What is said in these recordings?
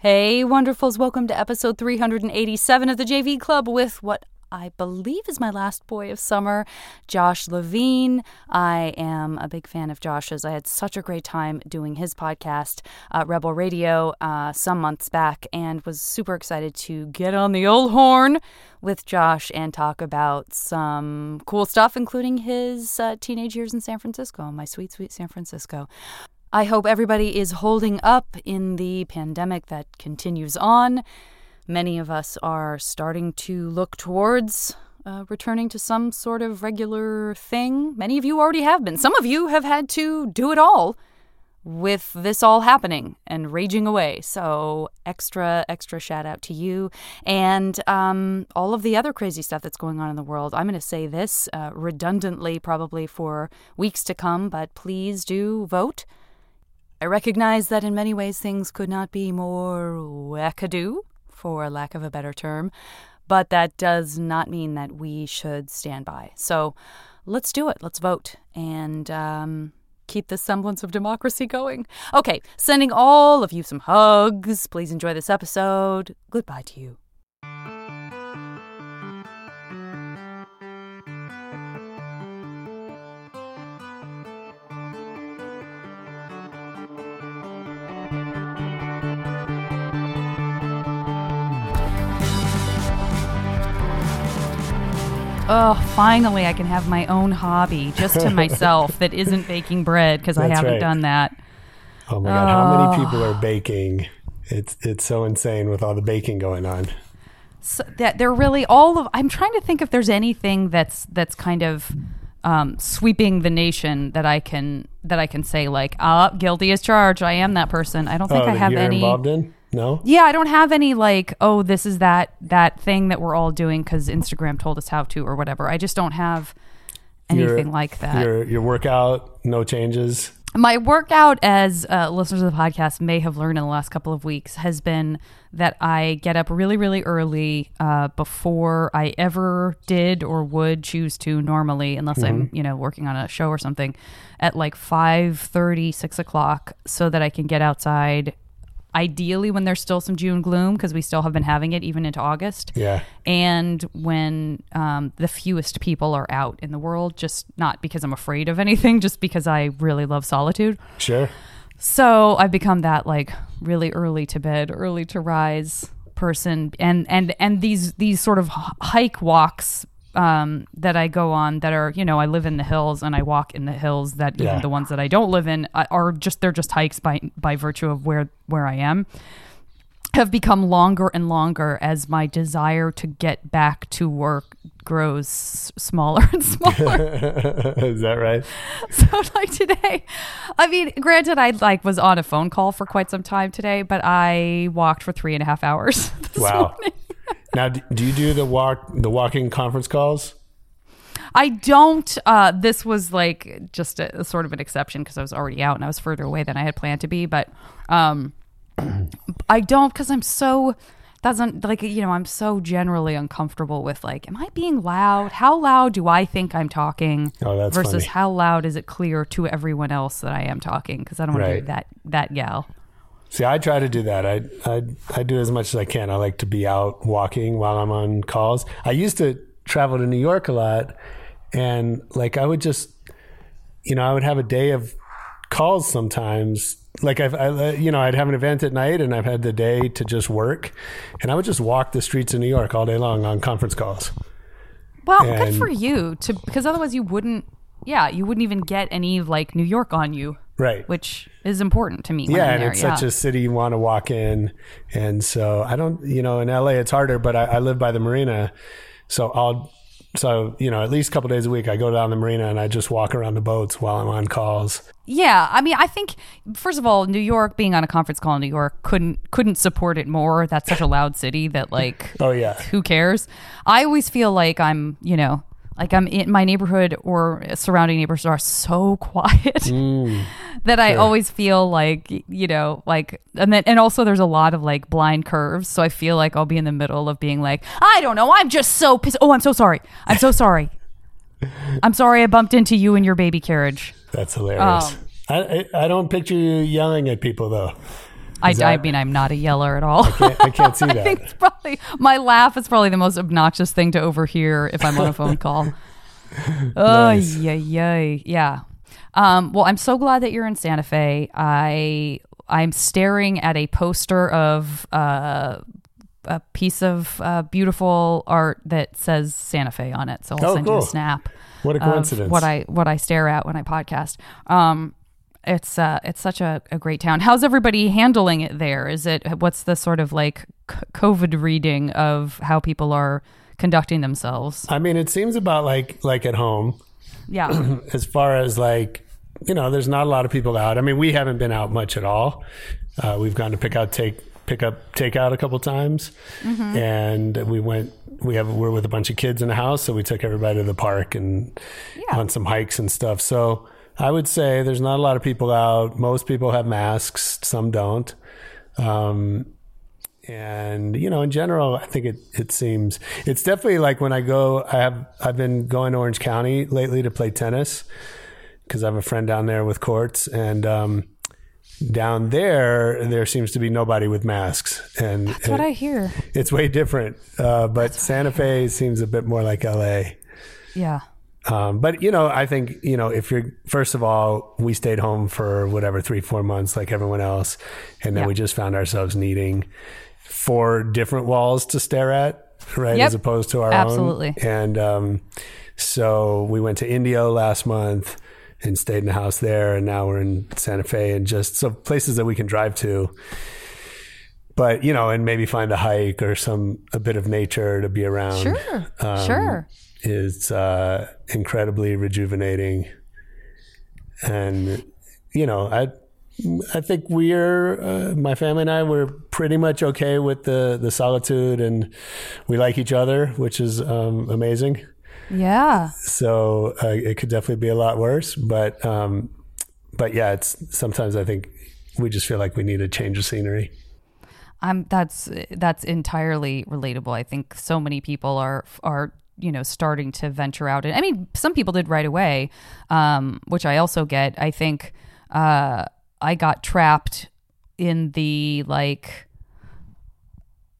Hey, wonderfuls, welcome to episode 387 of the JV Club with what I believe is my last boy of summer, Josh Levine. I am a big fan of Josh's. I had such a great time doing his podcast, uh, Rebel Radio, uh, some months back, and was super excited to get on the old horn with Josh and talk about some cool stuff, including his uh, teenage years in San Francisco, my sweet, sweet San Francisco. I hope everybody is holding up in the pandemic that continues on. Many of us are starting to look towards uh, returning to some sort of regular thing. Many of you already have been. Some of you have had to do it all with this all happening and raging away. So, extra, extra shout out to you and um, all of the other crazy stuff that's going on in the world. I'm going to say this uh, redundantly, probably for weeks to come, but please do vote. I recognize that in many ways things could not be more wackadoo for lack of a better term. But that does not mean that we should stand by. So let's do it. Let's vote and um, keep the semblance of democracy going. Okay, sending all of you some hugs. Please enjoy this episode. Goodbye to you. Oh, finally, I can have my own hobby just to myself that isn't baking bread because I haven't right. done that. Oh my god, how many people are baking? It's it's so insane with all the baking going on. So that they're really all of. I'm trying to think if there's anything that's that's kind of um, sweeping the nation that I can that I can say like, ah, guilty as charged. I am that person. I don't think oh, I have any. involved in? No. Yeah, I don't have any like, oh, this is that that thing that we're all doing because Instagram told us how to or whatever. I just don't have anything Your- like that. Your your workout, no changes. My workout, as uh, listeners of the podcast may have learned in the last couple of weeks, has been that I get up really, really early uh, before I ever did or would choose to normally, unless I'm, you know, working on a show or something, at like 5.30, 6 o'clock, so that I can get outside, ideally when there's still some June gloom, because we still have been having it even into August Yeah. and when um, the fewest people are out in the world, just not because I'm afraid of anything, just because I really love solitude. Sure. So I've become that like really early to bed, early to rise person, and and and these these sort of hike walks um, that I go on that are you know I live in the hills and I walk in the hills that even the ones that I don't live in uh, are just they're just hikes by by virtue of where where I am have become longer and longer as my desire to get back to work grows smaller and smaller. Is that right? so like today, I mean, granted, I like was on a phone call for quite some time today, but I walked for three and a half hours. this Wow. morning. Now, do you do the walk the walking conference calls? I don't. Uh, this was like just a, sort of an exception because I was already out and I was further away than I had planned to be. But um, I don't because I'm so doesn't like you know I'm so generally uncomfortable with like, am I being loud? How loud do I think I'm talking? Oh, versus funny. how loud is it clear to everyone else that I am talking? Because I don't want to be that that gal. See, I try to do that. I, I I do as much as I can. I like to be out walking while I'm on calls. I used to travel to New York a lot, and like I would just, you know, I would have a day of calls sometimes. Like I've, I, uh, you know, I'd have an event at night, and I've had the day to just work, and I would just walk the streets of New York all day long on conference calls. Well, good for you to because otherwise you wouldn't. Yeah, you wouldn't even get any like New York on you, Right. which is important to me. yeah, and there, it's yeah. such a city you want to walk in, and so I don't, you know, in LA it's harder, but I, I live by the marina, so I'll, so you know, at least a couple days a week I go down the marina and I just walk around the boats while I'm on calls. Yeah, I mean, I think first of all, New York being on a conference call in New York couldn't couldn't support it more. That's such a loud city that like, Oh yeah, who cares? I always feel like I'm, you know, like I'm in my neighborhood or surrounding neighbors are so quiet that I always feel like, you know, like, and then and also there's a lot of like blind curves, so I feel like I'll be in the middle of being like, I don't know, I'm just so pissed. Oh, I'm so sorry. I'm so sorry. I'm sorry I bumped into you and your baby carriage. that's hilarious. Um, I I don't picture you yelling at people though. I, Is I mean, I'm not a yeller at all. I can't, I can't see I think it's probably my laugh is probably the most obnoxious thing to overhear if I'm on a phone call. Oh yeah, yeah, yeah. Um, well, I'm so glad that you're in Santa Fe. I I'm staring at a poster of uh, a piece of uh, beautiful art that says Santa Fe on it. So I'll Oh, send you a snap What a coincidence. what I what I stare at when I podcast. Um, it's uh, it's such a, a great town. How's everybody handling it there? Is it what's the sort of like COVID reading of how people are conducting themselves? I mean, it seems about like like at home. Yeah, as far as like you know there's not a lot of people out i mean we haven't been out much at all uh, we've gone to pick out take pick up takeout a couple times and we went we have we're with a bunch of kids in the house so we took everybody to the park and Yeah. on some hikes and stuff so i would say there's not a lot of people out. Most people have masks. Some don't. Um, and you know in general i think it, it seems it's definitely like when i go i have i've been going to orange county lately to play tennis because i have a friend down there with courts. And um, down there there seems to be nobody with masks. And that's what I hear. it's way different. Uh, but santa fe seems a bit more like la Yeah, um, but you know, I think you know if you're first of all, we stayed home for whatever three, four months like everyone else, and then Yeah. we just found ourselves needing four different walls to stare at, right, Yep. as opposed to our Absolutely. own. Absolutely. And um, so we went to Indio last month and stayed in a house there, and now we're in Santa Fe, and just so places that we can drive to. But you know, and maybe find a hike or some a bit of nature to be around sure, Um, sure. Is uh, incredibly rejuvenating, and you know, I I think we're uh, my family and I we're pretty much okay with the the solitude, and we like each other, which is um, amazing. Yeah, So uh, it could definitely be a lot worse, but um, but yeah, it's sometimes I think we just feel like we need a change of scenery. I'm. That's that's entirely relatable. I think so many people are are you know starting to venture out, and I mean, some people did right away, um, which I also get. I think uh, I got trapped in the like.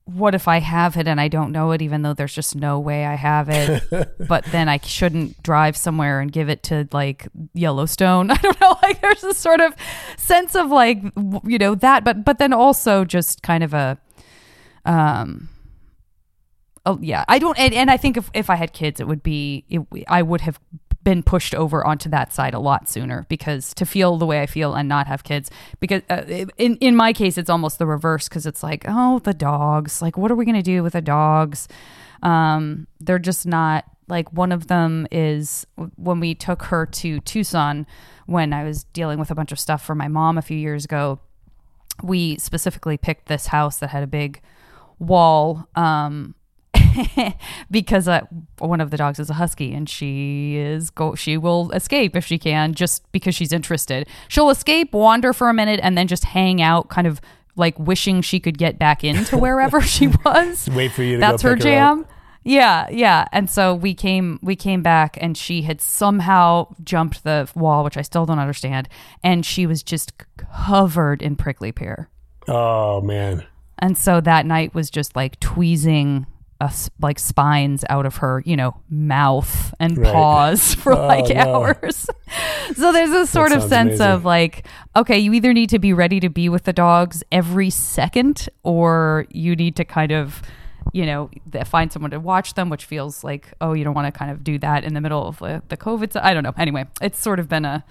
What if I have it and I don't know it, even though there's just no way I have it? but then I shouldn't drive somewhere and give it to like Yellowstone. I don't know. Like there's this sort of sense of like you know that, but but then also just kind of a um. Oh yeah, I don't, and, and I think if, if I had kids, it would be it, I would have been pushed over onto that side a lot sooner because to feel the way I feel and not have kids because uh, in in my case it's almost the reverse because it's like oh the dogs. Like what are we gonna do with the dogs? Um they're just not like one of them is when we took her to Tucson when I was dealing with a bunch of stuff for my mom a few years ago we specifically picked this house that had a big wall um because uh, one of the dogs is a husky and she is go she will escape if she can just because she's interested. She'll escape wander for a minute and then just hang out kind of like wishing she could get back into wherever she was. Wait for you to that's go her her up. jam. Yeah yeah. And so we came we came back and she had somehow jumped the wall which i still don't understand and she was just covered in prickly pear. Oh man, and so that night was just like tweezing us like spines out of her, you know, mouth and Right. paws for Oh, like no. hours. so there's this sort of sense amazing. of like, okay, you either need to be ready to be with the dogs every second or you need to kind of you know, find someone to watch them, which feels like, oh, you don't want to kind of do that in the middle of the, the COVID. I don't know. Anyway, it's sort of been a,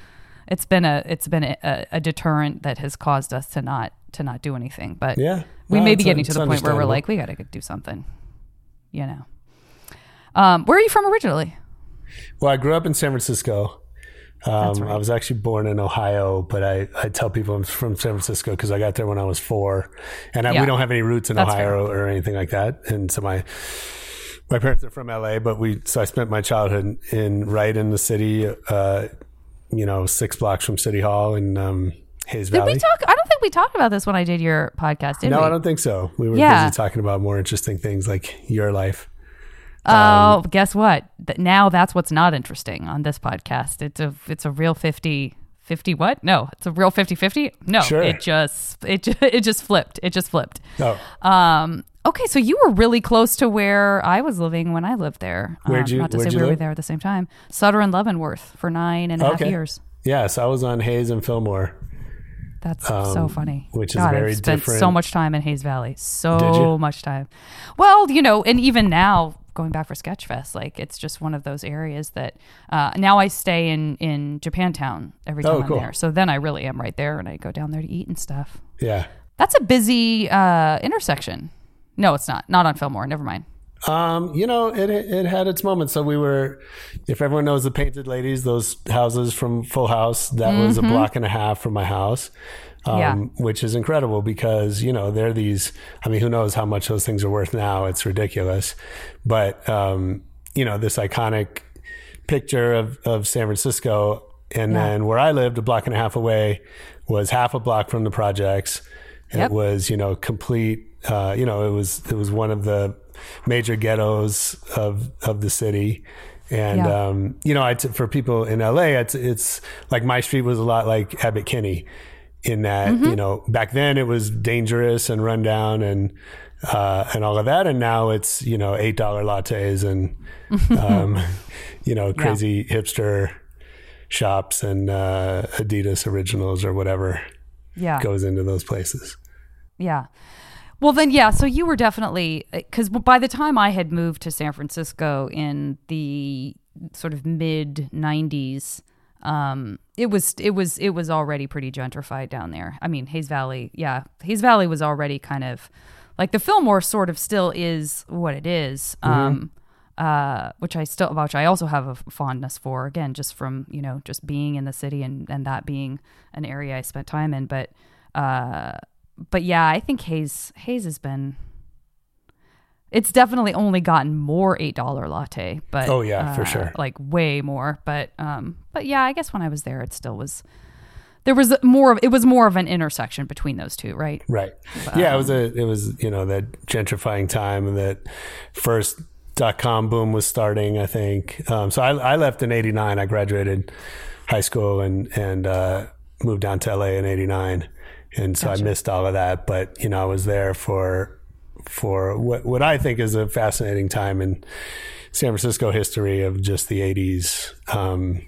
it's been a, it's been a, a deterrent that has caused us to not, to not do anything. But yeah, we No, may be getting to the point where we're like, we got to do something, you know. Um, where are you from originally? Well, I grew up in San Francisco. Um, I was actually born in Ohio, but I, I tell people I'm from San Francisco because I got there when I was four, and I, Yeah. we don't have any roots in That's Ohio or anything like that. And so my my parents are from LA, but we so I spent my childhood in right in the city, uh, you know, six blocks from City Hall and um, Hayes Did we talk? I don't think we talked about this when I did your podcast, did no, we? I don't think so. We were Yeah. busy talking about more interesting things like your life. Oh, guess what? Now that's what's not interesting on this podcast. It's a it's a real 50 50 what? No, it's a real 50-50? No, Sure. it just it it just flipped. It just flipped. Oh, Um okay, so you were really close to where I was living when I lived there. Where'd Um, you- not to say we were live? there at the same time. Sutter and Leavenworth for nine and a half Okay. years. yes, I was on Hayes and Fillmore. That's so funny. Um, which is God, very I've spent so much time in Hayes Valley. So much time. Well, you know, and even now, going back for Sketchfest, like it's just one of those areas that uh, now I stay in in Japantown every time Oh, I'm cool. there. So then I really am right there, and I go down there to eat and stuff. Yeah. That's a busy uh, intersection. No, it's not. Not on Fillmore. Never mind. Um, you know, it it had its moments. So we were, if everyone knows the Painted Ladies, those houses from Full House, that was a block and a half from my house. Um, Yeah. which is incredible because you know they're these. I mean, who knows how much those things are worth now? It's ridiculous, but um, you know this iconic picture of of San Francisco, and Yeah. then where I lived, a block and a half away, was half a block from the projects. Yep. It was you know complete. Uh, you know, it was it was one of the major ghettos of of the city. And Yeah. um, you know, I t- for people in LA, it's it's like my street was a lot like Abbott Kinney, in that Mm-hmm. you know back then it was dangerous and rundown and uh, and all of that, and now it's you know eight dollar lattes and um, you know crazy hipster shops and uh, Adidas originals or whatever Yeah. goes into those places. Yeah. Well, then, yeah. So you were definitely because by the time I had moved to San Francisco in the sort of mid '90s, um, it was it was it was already pretty gentrified down there. I mean, Hayes Valley, yeah, Hayes Valley was already kind of like the Fillmore sort of still is what it is, Um, uh, which I still, which I also have a fondness for. Again, just from you know just being in the city and and that being an area I spent time in, but. Uh, but yeah, I think Hayes Hayes has been. It's definitely only gotten more eight dollar latte, but Oh, yeah, for uh, sure. like way more. But um, but yeah, I guess when I was there, it still was. There was more of it was more of an intersection between those two, right? Right. yeah, it was a it was you know that gentrifying time and that first dot com boom was starting. I think um, so. I, I left in '89. I graduated high school and and uh, moved down to LA in '89, and so I missed all of that. But you know, I was there for for what what I think is a fascinating time in San Francisco history of just the '80s. Um,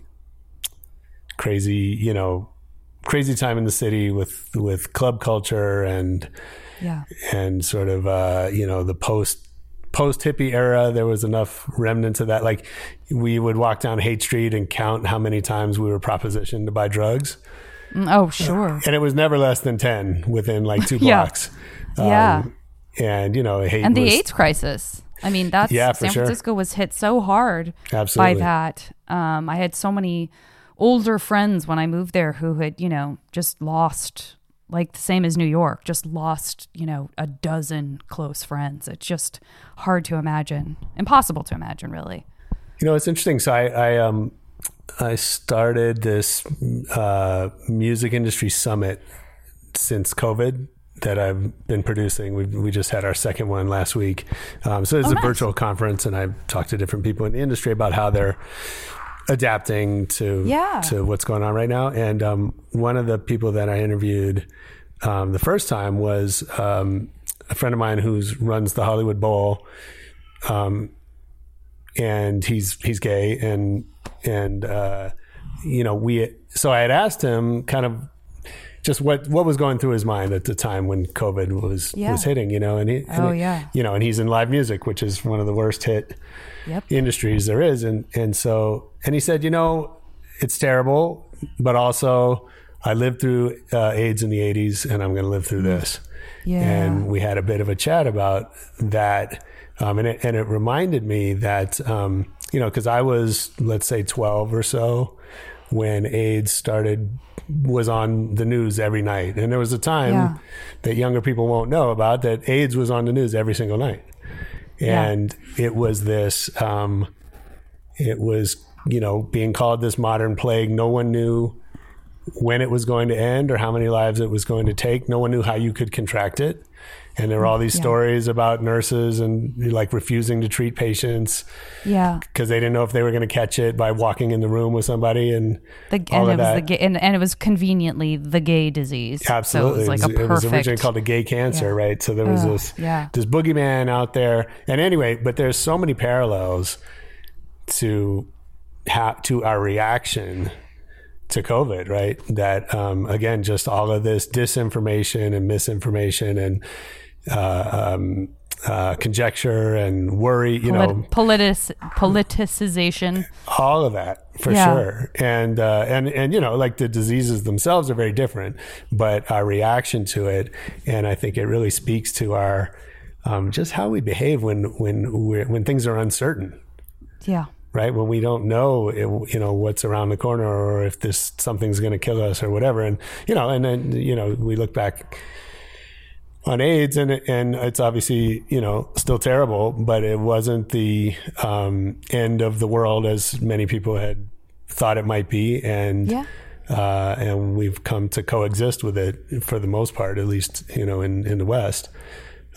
crazy, you know, crazy time in the city with with club culture and Yeah, and sort of uh, you know the post post hippie era. There was enough remnants of that. Like we would walk down Haight Street and count how many times we were propositioned to buy drugs, oh sure, and it was never less than ten within like two Yeah. blocks. yeah. And you know, and the was, AIDS crisis. I mean, that's Yeah, San sure. Francisco was hit so hard Absolutely. by that. Um, I had so many older friends when I moved there who had, you know, just lost, like the same as New York, just lost, you know, a dozen close friends. It's just hard to imagine, impossible to imagine, really. You know, it's interesting. So I, I um, I started this uh, music industry summit since COVID that I've been producing. We we just had our second one last week. Um, so it's Oh, a nice. virtual conference, and I talked to different people in the industry about how they're adapting to Yeah. to what's going on right now. And um, one of the people that I interviewed um, the first time was um, a friend of mine who runs the Hollywood Bowl and he's he's gay and and uh, you know we so I had asked him kind of just what what was going through his mind at the time when COVID was Yeah. was hitting, you know, and he and Oh, yeah. you know, and he's in live music, which is one of the worst hit Yep. industries there is, and and so and he said, you know, it's terrible, but also I lived through uh, AIDS in the '80s, and I'm going to live through this. Yeah. And we had a bit of a chat about that. Um, and, it, and it reminded me that, um, you know, because I was, let's say, 12 or so when AIDS started, was on the news every night. And there was a time Yeah. that younger people won't know about that AIDS was on the news every single night. Yeah. And it was this, um, it was, you know, being called this modern plague. No one knew when it was going to end or how many lives it was going to take. No one knew how you could contract it. And there were all these Yeah. stories about nurses and like refusing to treat patients Yeah. because they didn't know if they were going to catch it by walking in the room with somebody and The, all and of it was that. the gay, and, and it was conveniently the gay disease. Absolutely, So it was like a it was originally called a gay cancer, Yeah. right? So there was Ugh, this yeah. this boogeyman out there, and anyway, but there's so many parallels to ha- to our reaction to COVID, right? That um, again, just all of this disinformation and misinformation and uh, um, uh, conjecture and worry, you know, politis- politicization. all of that for Yeah. sure and uh, and and you know like the diseases themselves are very different but our reaction to it and i think it really speaks to our um, just how we behave when when we're, when things are uncertain Yeah. right when we don't know it, you know what's around the corner or if this something's going to kill us or whatever and you know and then you know we look back on AIDS and and it's obviously you know still terrible but it wasn't the um, end of the world as many people had thought it might be and Yeah. uh, and we've come to coexist with it for the most part at least you know in in the West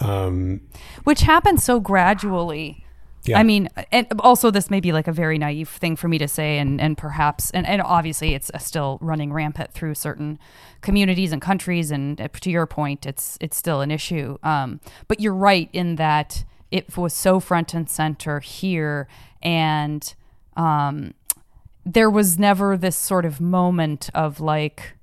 um, which happened so gradually. Yeah. I mean, and also this may be like a very naive thing for me to say, and and perhaps, and, and obviously it's still running rampant through certain communities and countries, and uh, to your point, it's it's still an issue. Um, but you're right in that it was so front and center here, and um, there was never this sort of moment of like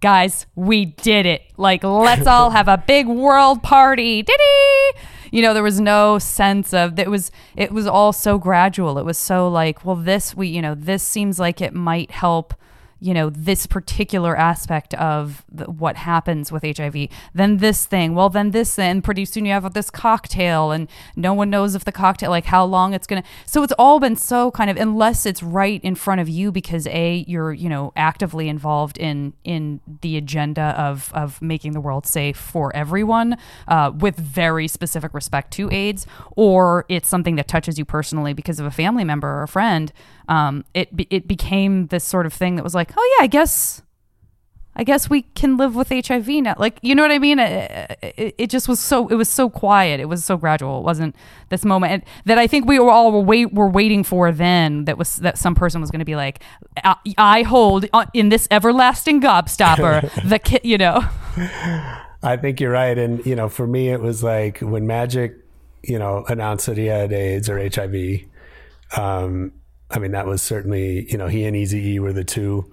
guys, we did it. Like, let's all have a big world party. Diddy! You know, there was no sense of it was it was all so gradual. It was so like, well, this we, you know, this seems like it might help you know this particular aspect of the, what happens with HIV. Then this thing, well, then this, then pretty soon you have this cocktail, and no one knows if the cocktail, like how long it's gonna. So it's all been so kind of unless it's right in front of you because a you're you know actively involved in in the agenda of of making the world safe for everyone uh, with very specific respect to AIDS, or it's something that touches you personally because of a family member or a friend um, it it became this sort of thing that was like, oh yeah, I guess, I guess we can live with HIV now. Like, you know what I mean? It, it, it just was so it was so quiet. It was so gradual. It wasn't this moment and that I think we were all were wait were waiting for. Then that was that some person was going to be like, I, I hold uh, in this everlasting gobstopper the ki-, you know. I think you're right. And, you know, for me, it was like when Magic, you know, announced that he had AIDS or HIV. Um, I mean, that was certainly, you know, he and Easy E were the two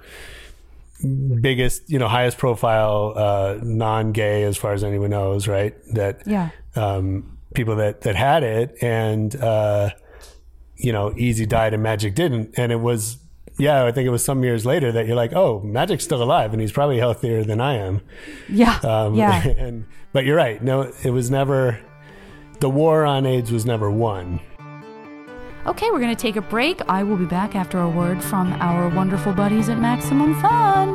biggest, you know, highest profile, uh, non gay, as far as anyone knows, right? That, Yeah. um, people that, that had it and, uh, you know, Eazy died and Magic didn't. And it was, yeah, I think it was some years later that you're like, oh, Magic's still alive and he's probably healthier than I am. Yeah. Um, yeah. and but you're right. No, it was never. The war on AIDS was never won. Okay, we're going to take a break. I will be back after a word from our wonderful buddies at Maximum Fun.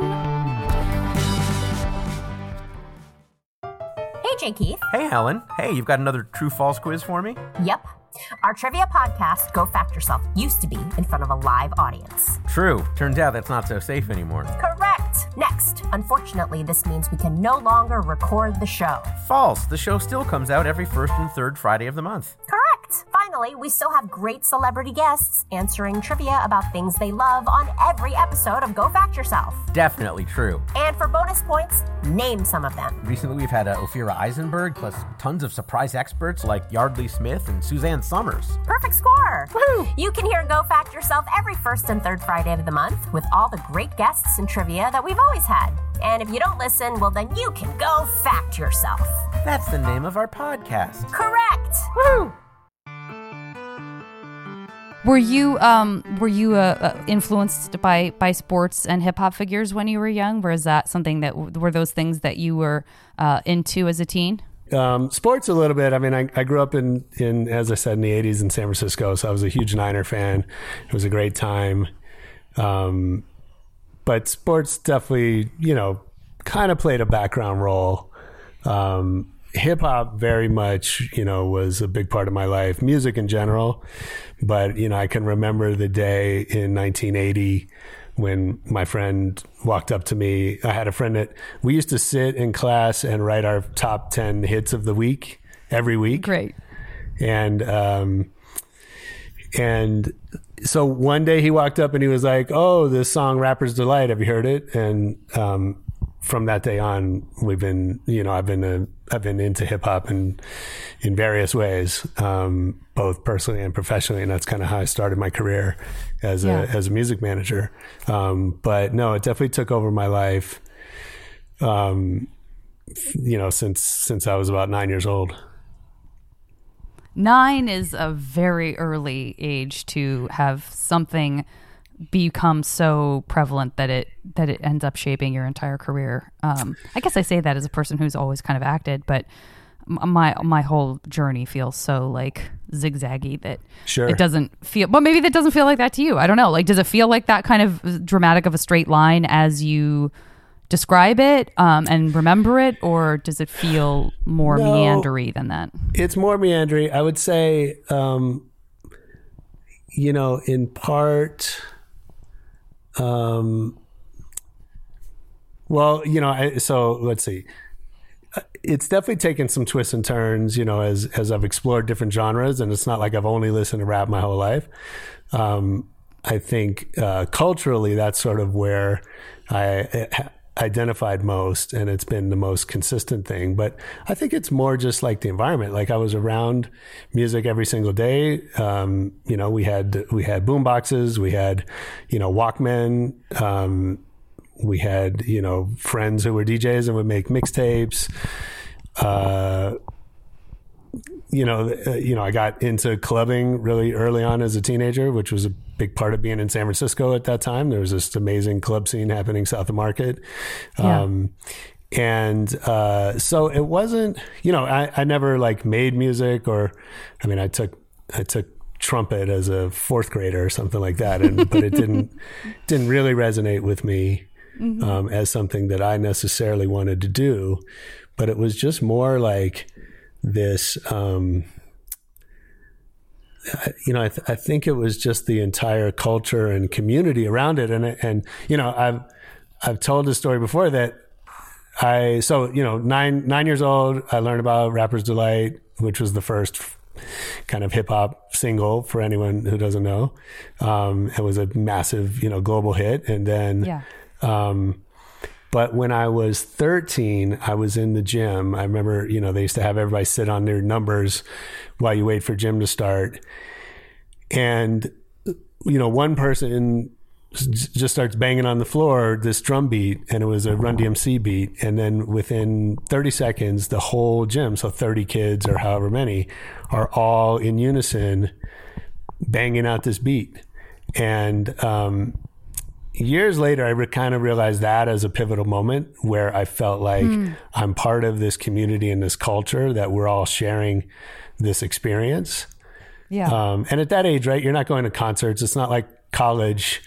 Hey, J. Keith. Hey, Helen. Hey, you've got another true false quiz for me? Yep. Our trivia podcast, Go Fact Yourself, used to be in front of a live audience. True. Turns out that's not so safe anymore. Correct. Next. Unfortunately, this means we can no longer record the show. False. The show still comes out every first and third Friday of the month. Correct. Finally, we still have great celebrity guests answering trivia about things they love on every episode of Go Fact Yourself. Definitely true. And for bonus points, name some of them. Recently, we've had uh, Ophira Eisenberg, plus tons of surprise experts like Yeardley Smith and Suzanne Somers. Perfect score! You can hear Go Fact Yourself every first and third Friday of the month with all the great guests and trivia that we've always had. And if you don't listen, well, then you can go fact yourself. That's the name of our podcast. Correct! Woo! Were you um were you uh, uh, influenced by by sports and hip hop figures when you were young? Or is that something that were those things that you were uh, into as a teen? Um, sports a little bit. I mean, I, I grew up in, in, as I said, in the 80s in San Francisco. So I was a huge Niner fan. It was a great time. Um, but sports definitely, you know, kind of played a background role. Um, Hip hop very much, you know, was a big part of my life, music in general. But, you know, I can remember the day in 1980 when my friend walked up to me. I had a friend that we used to sit in class and write our top 10 hits of the week. every week. Great. And um, and so one day he walked up and he was like, "Oh, this song "Rapper's Delight." Have you heard it?" And um, from that day on, we've been, you know, I've been a, I've been into hip hop in in various ways, um, both personally and professionally, and that's kind of how I started my career as Yeah. a as a music manager. Um, but no, it definitely took over my life. Um, you know, since since I was about nine years old. Nine is a very early age to have something become so prevalent that it that it ends up shaping your entire career. Um, I guess I say that as a person who's always kind of acted, but my my whole journey feels so like zigzaggy that Sure. it doesn't feel. But maybe that doesn't feel like that to you. I don't know. Like, does it feel like that kind of dramatic of a straight line as you? Describe it um, and remember it, or does it feel more No. meandery than that? it's more meandering. I would say, um, you know, in part, um, well, you know, I, so let's see. Uh, It's definitely taken some twists and turns, you know, as as I've explored different genres, and it's not like I've only listened to rap my whole life. Um, I think uh, culturally, that's sort of where I identified most, and it's been the most consistent thing. But I think it's more just like the environment. Like I was around music every single day. Um, you know, we had we had boom boxes, we had you know Walkmen. Um, we had you know friends who were DJs and would make mixtapes. Uh, you know, uh, you know, I got into clubbing really early on as a teenager, which was a big part of being in San Francisco at that time. There was this amazing club scene happening south of Market. Yeah. Um, and uh, so it wasn't, you know, I, I never like made music or, I mean, I took, I took trumpet as a fourth grader or something like that, and but it didn't didn't really resonate with me um, as something that I necessarily wanted to do. But it was just more like this. Um, you know, I, th- I think it was just the entire culture and community around it, and and you know, I've I've told this story before that I so you know nine nine years old I learned about Rapper's Delight, which was the first kind of hip hop single for anyone who doesn't know. Um, it was a massive you know global hit, and then Yeah. um, but when I was 13, I was in the gym. I remember, you know, they used to have everybody sit on their numbers while you wait for gym to start. And, you know, one person just starts banging on the floor this drum beat, and it was a Run DMC beat. And then within 30 seconds, the whole gym, so 30 kids or however many, are all in unison banging out this beat. And, um, years later, I re- kind of realized that as a pivotal moment where I felt like I'm part of this community and this culture that we're all sharing this experience. Yeah. Um, and at that age, right, you're not going to concerts. It's not like college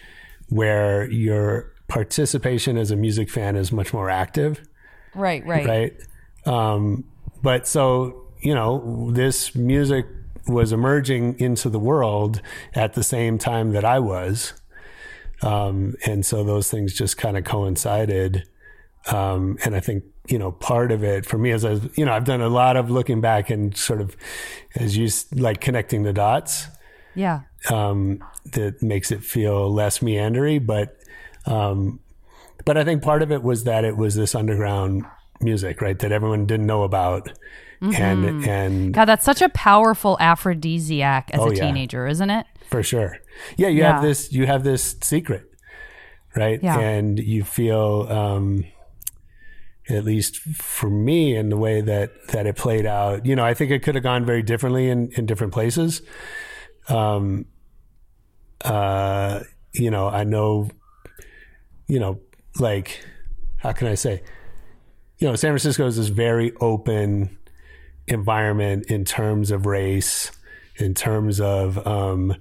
where your participation as a music fan is much more active right, right. right? Um, but so you know, this music was emerging into the world at the same time that I was, um, and so those things just kind of coincided. Um, and I think you know part of it for me is as you know I've done a lot of looking back and sort of as you like connecting the dots Yeah. um, that makes it feel less meandery. But um, but I think part of it was that it was this underground music, right, that everyone didn't know about, and and God, that's such a powerful aphrodisiac as Oh, a yeah. teenager, isn't it? for sure, yeah, you Yeah. have this you have this secret, right, Yeah. and you feel. Um, at least for me and the way that that it played out you know i think it could have gone very differently in in different places um uh you know i know you know like how can i say you know san francisco is this very open environment in terms of race in terms of um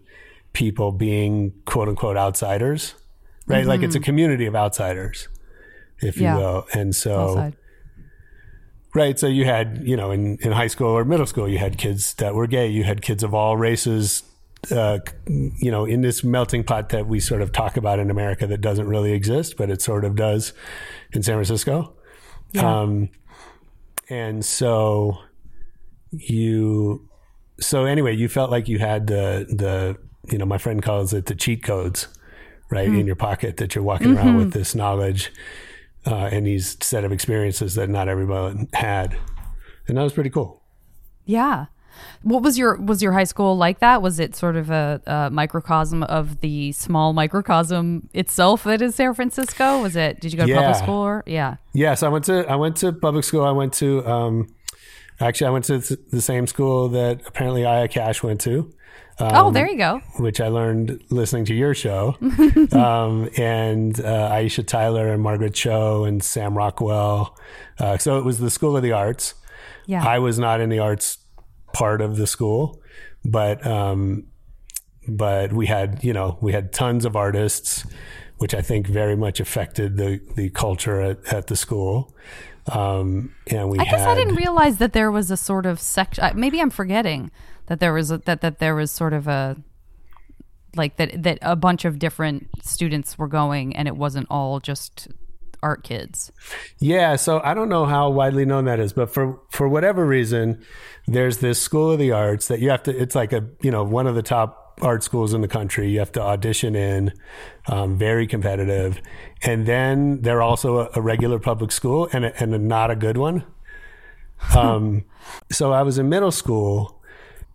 people being quote unquote outsiders right like it's a community of outsiders if Mm-hmm. Yeah. you will and so Well. Right. So you had, you know, in, in high school or middle school, you had kids that were gay. You had kids of all races, uh, you know, in this melting pot that we sort of talk about in America that doesn't really exist, but it sort of does in San Francisco. Yeah. Um, and so, you so anyway, you felt like you had the the you know my friend calls it the cheat codes, right in your pocket that you're walking around with this knowledge uh, and these set of experiences that not everybody had, and that was pretty cool. Yeah. What was your was your high school like that? Was it sort of a, a microcosm of the small microcosm itself that is San Francisco? Was it? Did you go to Yeah. public school? Or, yeah. Yes, I went to I went to public school. I went to um, actually I went to the same school that apparently Aya Cash went to. Oh, there you go. which I learned listening to your show, um, and uh, Aisha Tyler and Margaret Cho and Sam Rockwell. Uh, so it was the School of the Arts. Yeah. I was not in the arts part of the school, but um, but we had you know we had tons of artists, which I think very much affected the the culture at, at the school. Um, and we I guess had, I didn't realize that there was a sort of section. Maybe I'm forgetting that there was a, that that there was sort of a like that that a bunch of different students were going, and it wasn't all just art kids. Yeah, so I don't know how widely known that is, but for for whatever reason, there's this school of the arts that you have to. It's like a you know one of the top art schools in the country. You have to audition in, um, very competitive, and then they're also a, a regular public school and a, and a not a good one. Um, so I was in middle school.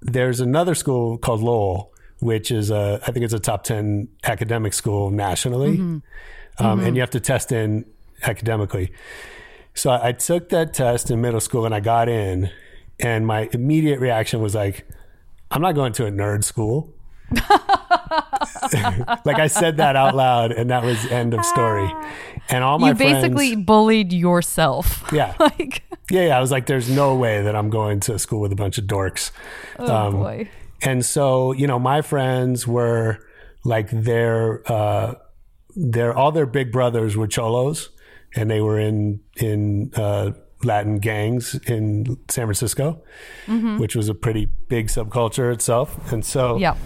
There's another school called Lowell, which is a I think it's a top ten academic school nationally, um, and you have to test in academically. So I I took that test in middle school and I got in, and my immediate reaction was like, I'm not going to a nerd school. like I said that out loud, and that was end of story. And all my friends you basically friends, bullied yourself. yeah, like, yeah, yeah. I was like, there's no way that I'm going to school with a bunch of dorks. oh boy. And so, you know, my friends were like their uh their all their big brothers were cholos and they were in in uh Latin gangs in San Francisco, which was a pretty big subculture itself. And so Yeah.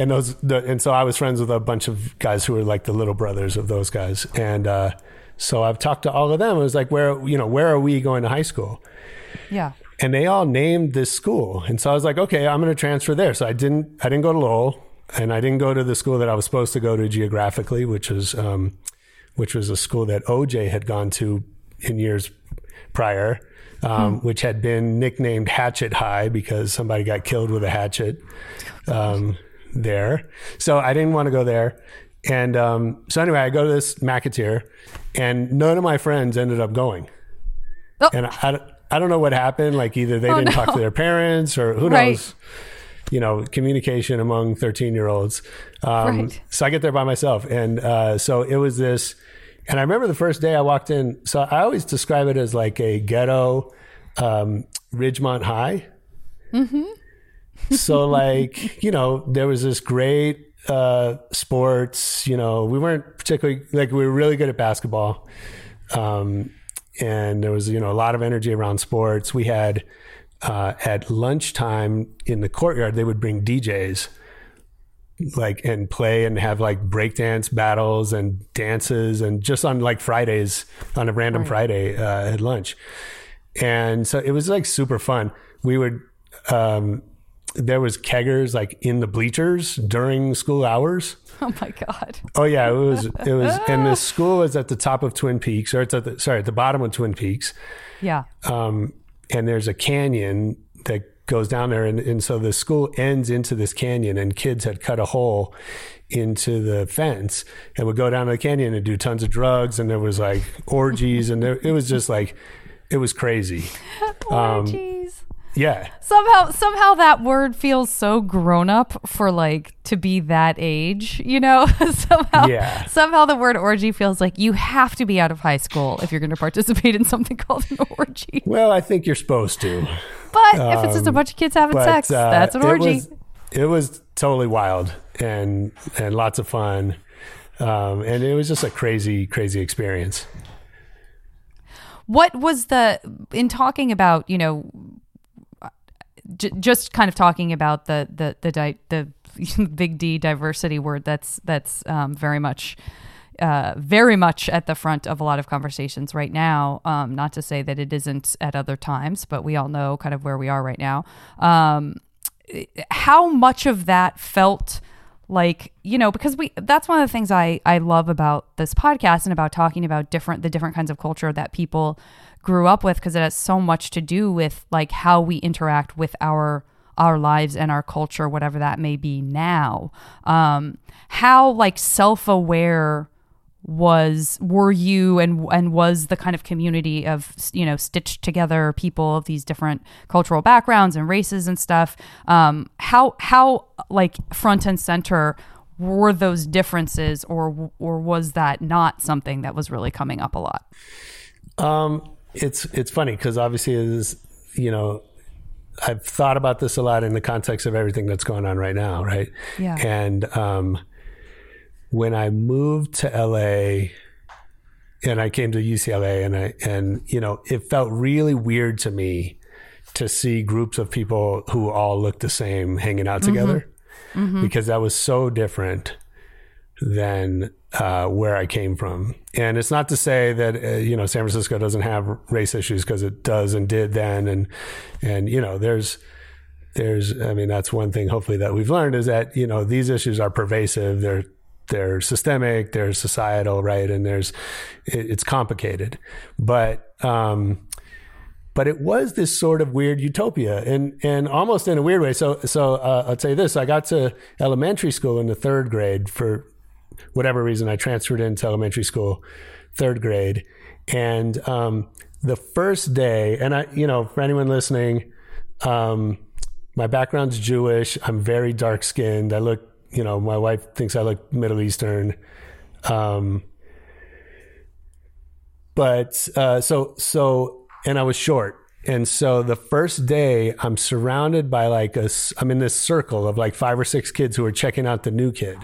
And those the, and so I was friends with a bunch of guys who were like the little brothers of those guys. And uh so I've talked to all of them. It was like where you know, where are we going to high school? Yeah. and they all named this school and so i was like okay i'm going to transfer there so i didn't i didn't go to lowell and i didn't go to the school that i was supposed to go to geographically which was um, which was a school that oj had gone to in years prior um, which had been nicknamed hatchet high because somebody got killed with a hatchet um, there so i didn't want to go there and um, so anyway i go to this McAteer, and none of my friends ended up going Oh. and I, I don't know what happened. Like either they Oh, didn't talk to their parents or who Right. knows, you know, communication among 13 year olds. Um, Right. So I get there by myself. And uh, so it was this, and I remember the first day I walked in. So I always describe it as like a ghetto um, Ridgemont High. So like, you know, there was this great uh, sports, you know, we weren't particularly like we were really good at basketball. Um, and there was, you know, a lot of energy around sports. We had uh, at lunchtime in the courtyard, they would bring DJs like and play and have like breakdance battles and dances and just on like Fridays on a random Friday uh, at lunch. And so it was like super fun. We would, um, there was keggers like in the bleachers during school hours. Oh my god. Oh yeah, it was it was and the school was at the top of Twin Peaks or it's at the sorry, at the bottom of Twin Peaks. Yeah. Um, and there's a canyon that goes down there and, and so the school ends into this canyon and kids had cut a hole into the fence and would go down to the canyon and do tons of drugs and there was like orgies and there, it was just like it was crazy. Um, Orgies. Yeah. somehow somehow that word feels so grown up for like to be that age you know somehow Yeah. somehow the word orgy feels like you have to be out of high school if you're going to participate in something called an orgy Well, I think you're supposed to. but if it's just a bunch of kids having but sex uh, that's an it orgy was- It was, totally wild and and lots of fun, um, and it was just a crazy, crazy experience. what was the in talking about you know j- just kind of talking about the the the di- the big D diversity word that's that's um, very much uh, very much at the front of a lot of conversations right now. Um, not to say that it isn't at other times, but we all know kind of where we are right now. Um, how much of that felt like you know because we that's one of the things i i love about this podcast and about talking about different the different kinds of culture that people grew up with because it has so much to do with like how we interact with our our lives and our culture whatever that may be now. Um how like self-aware was were you and and was the kind of community of you know stitched together people of these different cultural backgrounds and races and stuff? Um how how like front and center were those differences or or was that not something that was really coming up a lot? Um it's it's funny because obviously is you know I've thought about this a lot in the context of everything that's going on right now right yeah and um when I moved to LA and I came to UCLA and I and you know it felt really weird to me to see groups of people who all looked the same hanging out together mm-hmm. Mm-hmm. because that was so different than uh, where I came from. And it's not to say that uh, you know San Francisco doesn't have race issues because it does and did then and and you know there's there's I mean that's one thing hopefully that we've learned is that you know these issues are pervasive they're they're systemic, they're societal, right? And there's it, it's complicated, but um, but it was this sort of weird utopia, and and almost in a weird way. So so uh, I'll tell you this: I got to elementary school in the third grade for whatever reason. I transferred into elementary school, third grade, and um, the first day, and I, you know, for anyone listening. Um, my background's Jewish. I'm very dark skinned. I look you know, my wife thinks I look Middle Eastern. Um, but uh, so so, and I was short, and so the first day, I'm surrounded by like a, I'm in this circle of like five or six kids who are checking out the new kid,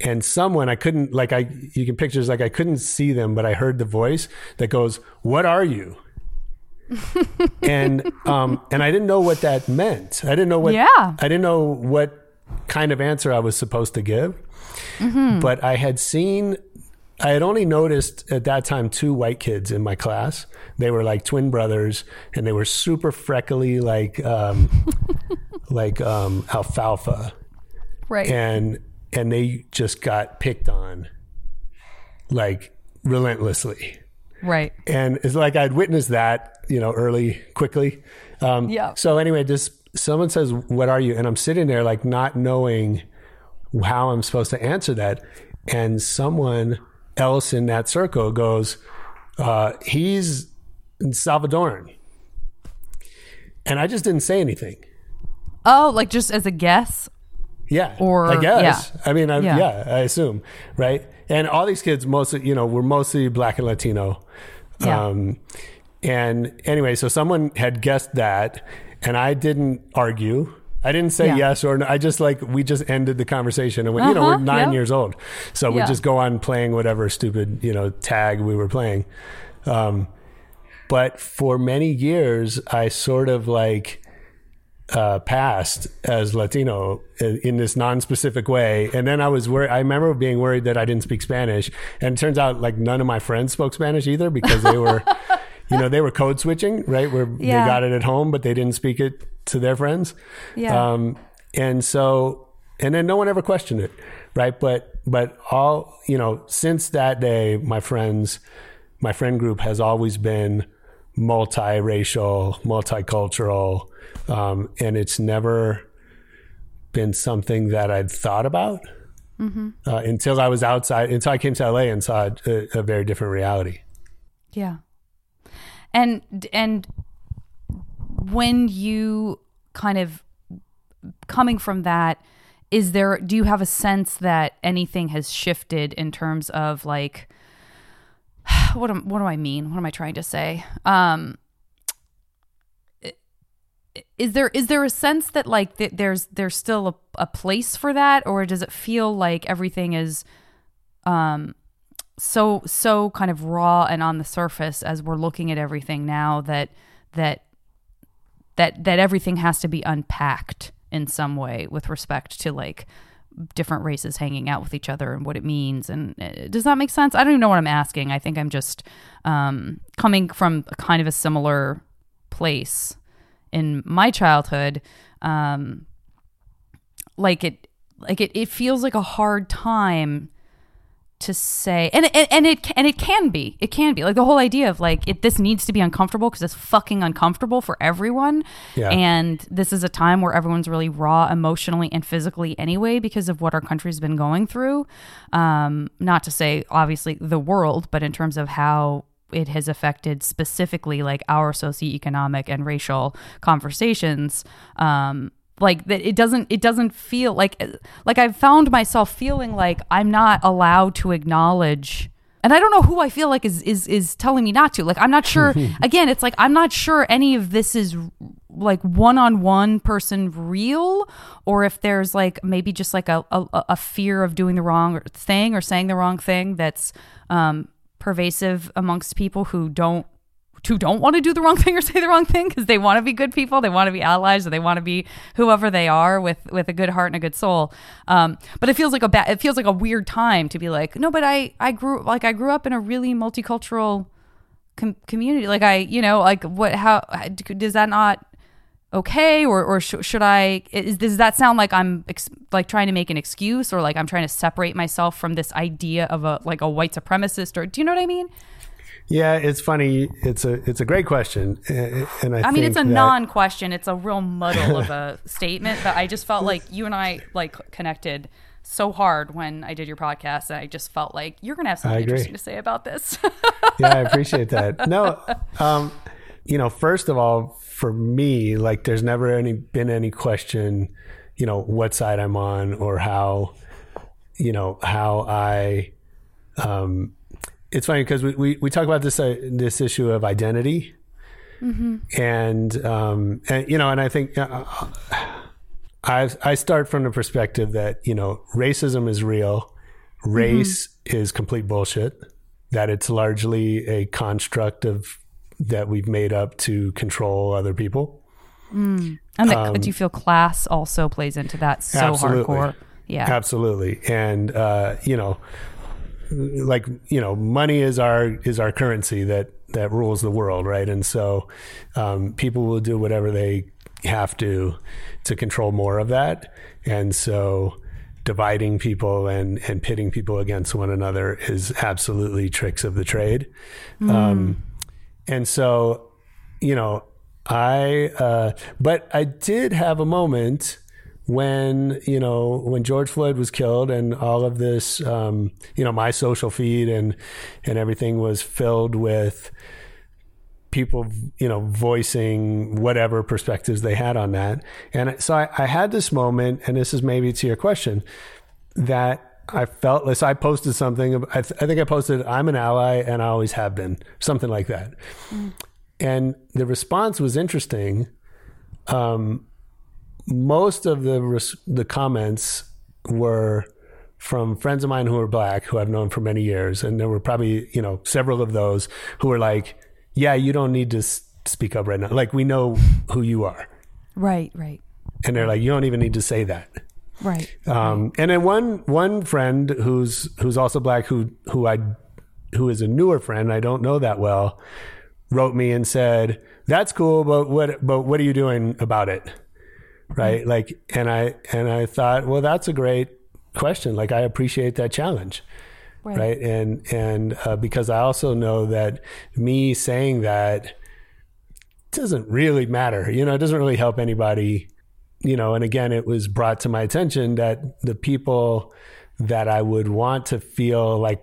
and someone I couldn't like I you can picture like I couldn't see them, but I heard the voice that goes, "What are you?" and um and I didn't know what that meant. I didn't know what yeah. I didn't know what kind of answer I was supposed to give. Mm-hmm. But I had seen, I had only noticed at that time two white kids in my class. They were like twin brothers, and they were super freckly, like um, like um, alfalfa, right? And and they just got picked on, like relentlessly, right? And it's like I'd witnessed that, you know, early, quickly. Um, yeah. So anyway, just someone says, What are you? And I'm sitting there like not knowing how I'm supposed to answer that. And someone else in that circle goes, uh, He's Salvadoran. And I just didn't say anything. Oh, like just as a guess? Yeah. Or I guess. Yeah. I mean, I, yeah. yeah. I assume. Right. And all these kids, mostly, you know, were mostly black and Latino. Yeah. Um, and anyway, so someone had guessed that and I didn't argue. I didn't say yeah. yes or no. I just like we just ended the conversation and went, uh-huh, you know we're uh-huh. 9 yep. years old, so we just go on playing whatever stupid you know tag we were playing. Um, but for many years, I sort of like uh, passed as Latino in this non-specific way, and then I was worried. I remember being worried that I didn't speak Spanish, and it turns out like none of my friends spoke Spanish either because they were. you know, they were code switching, right? Where yeah. they got it at home, but they didn't speak it to their friends. Yeah. Um, and so, and then no one ever questioned it, right? But, but all, you know, since that day, my friends, my friend group has always been multiracial, multicultural, um, and it's never been something that I'd thought about mm-hmm. uh, until I was outside, until I came to LA and saw a, a very different reality. Yeah and and when you kind of coming from that is there do you have a sense that anything has shifted in terms of like what am, what do I mean? What am I trying to say? Um is there is there a sense that like th- there's there's still a, a place for that or does it feel like everything is um so so kind of raw and on the surface as we're looking at everything now that that that that everything has to be unpacked in some way with respect to like different races hanging out with each other and what it means. And uh, does that make sense? I don't even know what I'm asking. I think I'm just um, coming from kind of a similar place in my childhood. Um, like it, like it, it feels like a hard time to say and, and and it and it can be it can be like the whole idea of like it this needs to be uncomfortable because it's fucking uncomfortable for everyone Yeah. and this is a time where everyone's really raw emotionally and physically anyway because of what our country's been going through um not to say obviously the world but in terms of how it has affected specifically like our socioeconomic and racial conversations um like that it doesn't it doesn't feel like like I've found myself feeling like I'm not allowed to acknowledge and I don't know who I feel like is is is telling me not to. Like I'm not sure again, it's like I'm not sure any of this is like one-on-one person real or if there's like maybe just like a a, a fear of doing the wrong thing or saying the wrong thing that's um pervasive amongst people who don't who don't want to do the wrong thing or say the wrong thing because they want to be good people, they want to be allies, or they want to be whoever they are with with a good heart and a good soul. Um, but it feels like a bad, it feels like a weird time to be like, no, but I I grew like I grew up in a really multicultural com- community. Like I, you know, like what how does that not okay or or sh- should I is, does that sound like I'm ex- like trying to make an excuse or like I'm trying to separate myself from this idea of a like a white supremacist or do you know what I mean? Yeah, it's funny. It's a it's a great question, and I, I mean, it's a that- non-question. It's a real muddle of a statement, but I just felt like you and I like connected so hard when I did your podcast, and I just felt like you're gonna have something interesting to say about this. yeah, I appreciate that. No, um, you know, first of all, for me, like, there's never any been any question, you know, what side I'm on or how, you know, how I. Um, it's funny because we, we, we talk about this uh, this issue of identity, and um, and you know, and I think. Uh, I I start from the perspective that you know racism is real, race is complete bullshit. That it's largely a construct of that we've made up to control other people. and that, do you feel class also plays into that so Um, Absolutely. hardcore? Yeah, Absolutely, and uh, you know, like you know, money is our is our currency that that rules the world, right? And so, um, people will do whatever they have to to control more of that, and so dividing people and and pitting people against one another is absolutely tricks of the trade. Um, and so, you know, I uh, but I did have a moment when you know when George Floyd was killed and all of this um, you know my social feed and and everything was filled with people you know voicing whatever perspectives they had on that. And so I, I had this moment and this is maybe to your question that I felt this I posted something I, th- I think I posted I'm an ally and I always have been something like that. And the response was interesting. Um, most of the res- the comments were from friends of mine who are black who I've known for many years, and there were probably you know several of those who were like, "Yeah, you don't need to s- speak up right now. Like we know who you are," right, right, and they're like, "You don't even need to say that." Right. Um, and then one one friend who's who's also black who who I who is a newer friend I don't know that well wrote me and said that's cool but what but what are you doing about it? Right? Like and I and I thought well that's a great question. Like I appreciate that challenge. Right. right, and and uh, because I also know that me saying that doesn't really matter. You know it doesn't really help anybody you know, and again, it was brought to my attention that the people that I would want to feel like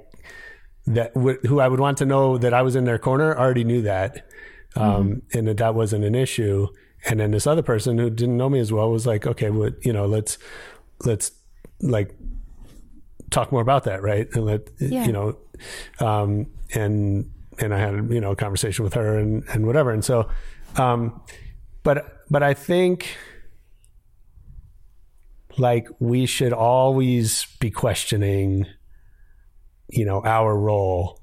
that, w- who I would want to know that I was in their corner, already knew that, um, and that that wasn't an issue. And then this other person who didn't know me as well was like, okay, what you know, let's let's like talk more about that, right? And let Yeah. you know, um, and and I had you know a conversation with her and and whatever, and so, um, but but I think like we should always be questioning you know our role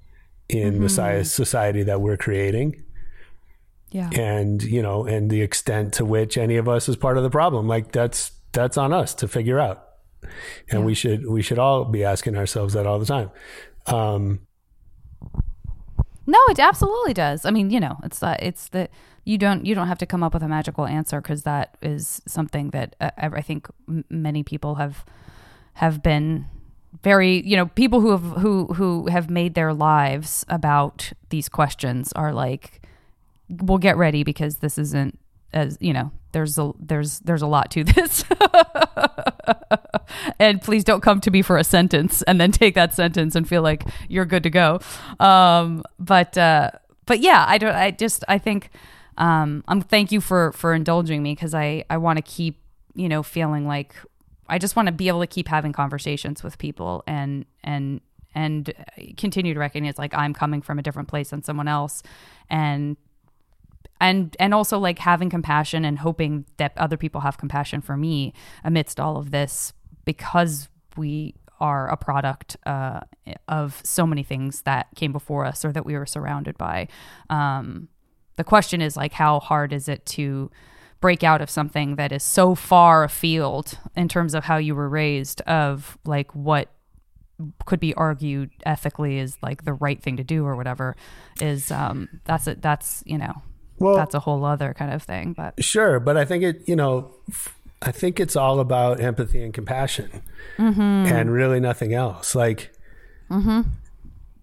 in the society that we're creating. Yeah, and you know and the extent to which any of us is part of the problem. Like that's that's on us to figure out. And yeah. we should we should all be asking ourselves that all the time. Um, no, it absolutely does. I mean, you know, it's uh, it's the you don't you don't have to come up with a magical answer because that is something that uh, I think many people have have been very you know people who have who who have made their lives about these questions are like well get ready because this isn't as you know there's a there's there's a lot to this. And please don't come to me for a sentence and then take that sentence and feel like you're good to go. Um but uh but yeah i don't i just i think um i'm thank you for for indulging me because i i want to keep you know feeling like I just want to be able to keep having conversations with people and and and continue to recognize like I'm coming from a different place than someone else. And and and also like having compassion and hoping that other people have compassion for me amidst all of this because we are a product uh, of so many things that came before us or that we were surrounded by. Um, the question is like, how hard is it to break out of something that is so far afield in terms of how you were raised of like what could be argued ethically is like the right thing to do or whatever is um that's it that's you know well that's a whole other kind of thing but sure but i think it you know i think it's all about empathy and compassion mm-hmm. and really nothing else like mm-hmm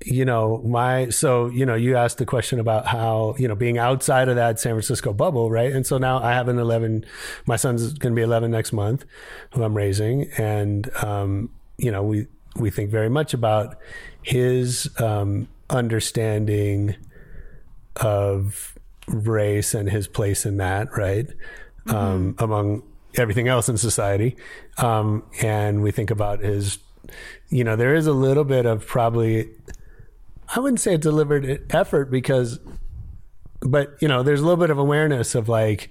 you know, my so you know, you asked the question about how you know being outside of that San Francisco bubble, right? And so now I have an eleven. My son's going to be eleven next month, who I'm raising, and um, you know, we we think very much about his um, understanding of race and his place in that, right? Mm-hmm. Um, among everything else in society, um, and we think about his. You know, there is a little bit of probably I wouldn't say a deliberate effort because, but you know, there's a little bit of awareness of like,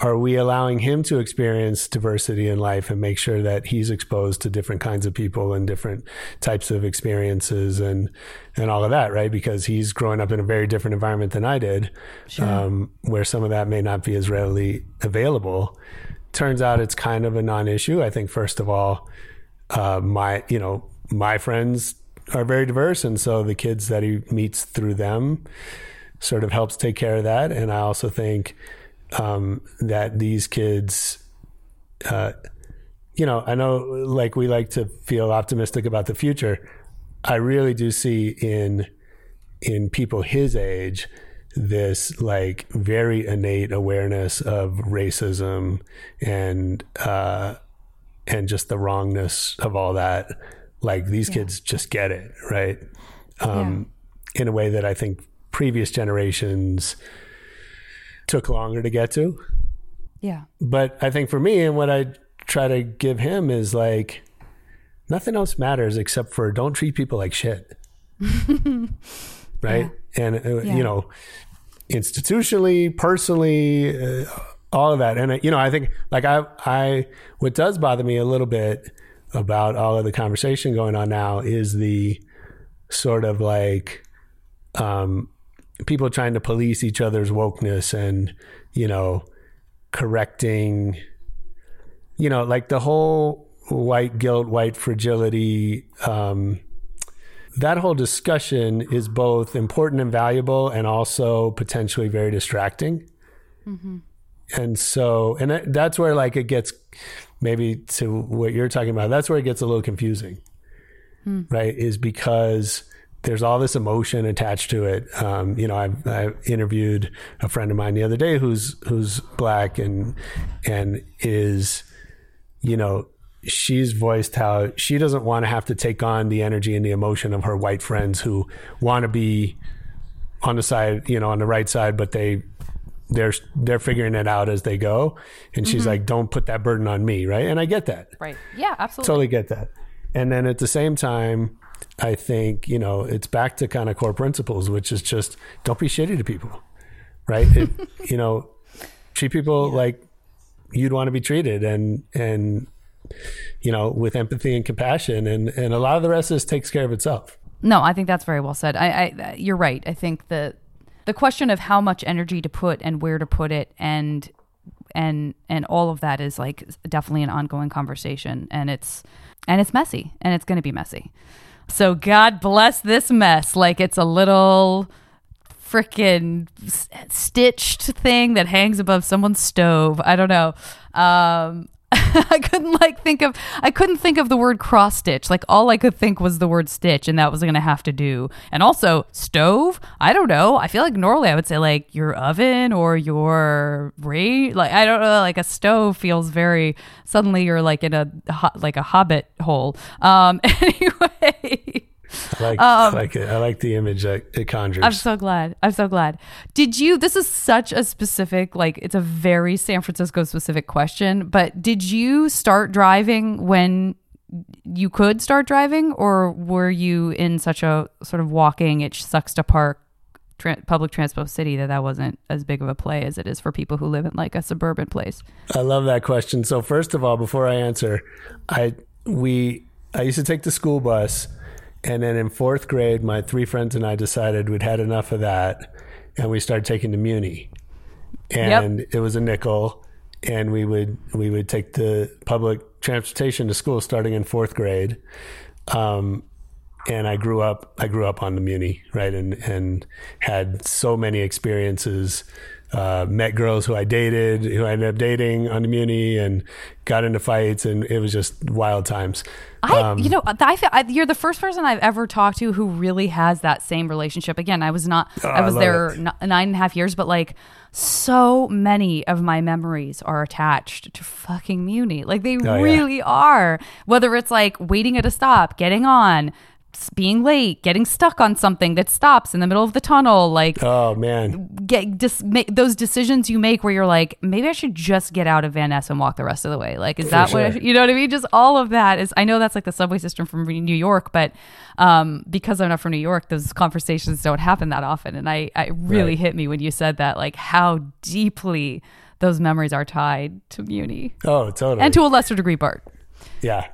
are we allowing him to experience diversity in life and make sure that he's exposed to different kinds of people and different types of experiences and and all of that, right? Because he's growing up in a very different environment than I did, sure. um, where some of that may not be as readily available. Turns out it's kind of a non-issue. I think first of all, uh, my you know my friends are very diverse, and so the kids that he meets through them sort of helps take care of that. And I also think um, that these kids, uh, you know, I know like we like to feel optimistic about the future. I really do see in in people his age this like very innate awareness of racism and uh, and just the wrongness of all that like these yeah. kids just get it, right? Um, yeah. In a way that I think previous generations took longer to get to. Yeah. But I think for me, and what I try to give him is like, nothing else matters except for don't treat people like shit. right. Yeah. And, uh, you know, institutionally, personally, uh, all of that. And, uh, you know, I think like I, I, what does bother me a little bit about all of the conversation going on now is the sort of like um, people trying to police each other's wokeness and you know correcting you know like the whole white guilt white fragility um, that whole discussion is both important and valuable and also potentially very distracting mm-hmm. and so and that's where like it gets maybe to what you're talking about, that's where it gets a little confusing, hmm. right? Is because there's all this emotion attached to it. Um, you know, I've, I interviewed a friend of mine the other day who's who's black and and is, you know, she's voiced how she doesn't want to have to take on the energy and the emotion of her white friends who want to be on the side, you know, on the right side, but they they're they're figuring it out as they go. And she's mm-hmm. like don't put that burden on me right? And i get that. Right. Yeah absolutely. Totally get that. And then at the same time i think you know it's back to kind of core principles which is just don't be shitty to people right? It, you know treat people yeah. like you'd want to be treated and and you know with empathy and compassion and and a lot of the rest of this takes care of itself. No i think that's very well said. I, I you're right. I think that the question of how much energy to put and where to put it and and and all of that is like definitely an ongoing conversation and it's and it's messy and it's going to be messy so god bless this mess. Like it's a little freaking stitched thing that hangs above someone's stove. I don't know. Um I couldn't like think of I couldn't think of the word cross stitch. Like all I could think was the word stitch, and that was gonna have to do. And also stove. I don't know. I feel like normally I would say like your oven or your rate. Like I don't know. Like a stove feels very suddenly you're like in a like a hobbit hole. Um. Anyway. I like, um, I like it. I like the image that it conjures. I'm so glad. I'm so glad. Did you? This is such a specific, like, it's a very San Francisco specific question. But did you start driving when you could start driving, or were you in such a sort of walking? It sucks to park Tra- public transport city that that wasn't as big of a play as it is for people who live in like a suburban place. I love that question. So first of all, before I answer, I we I used to take the school bus and then in fourth grade, my three friends and I decided we'd had enough of that, and we started taking the Muni, and yep. it was a nickel, and we would we would take the public transportation to school starting in fourth grade. Um, and I grew up I grew up on the Muni, right, and and had so many experiences uh, met girls who I dated, who I ended up dating on the Muni, and got into fights, and it was just wild times. I, um, you know, I, feel, I, you're the first person I've ever talked to who really has that same relationship. Again, I was not, oh, I was I there n- nine and a half years, but like so many of my memories are attached to fucking Muni. Like they oh, really yeah. are. Whether it's like waiting at a stop, getting on, being late, getting stuck on something that stops in the middle of the tunnel, like oh man, get just make those decisions you make where you're like, maybe I should just get out of Van Ness and walk the rest of the way. Like, is For that sure. what you know what I mean? Just all of that is. I know that's like the subway system from New York, but um, because I'm not from New York, those conversations don't happen that often. And I, I really right. hit me when you said that, like how deeply those memories are tied to Muni. Oh, totally, and to a lesser degree, Bart. Yeah,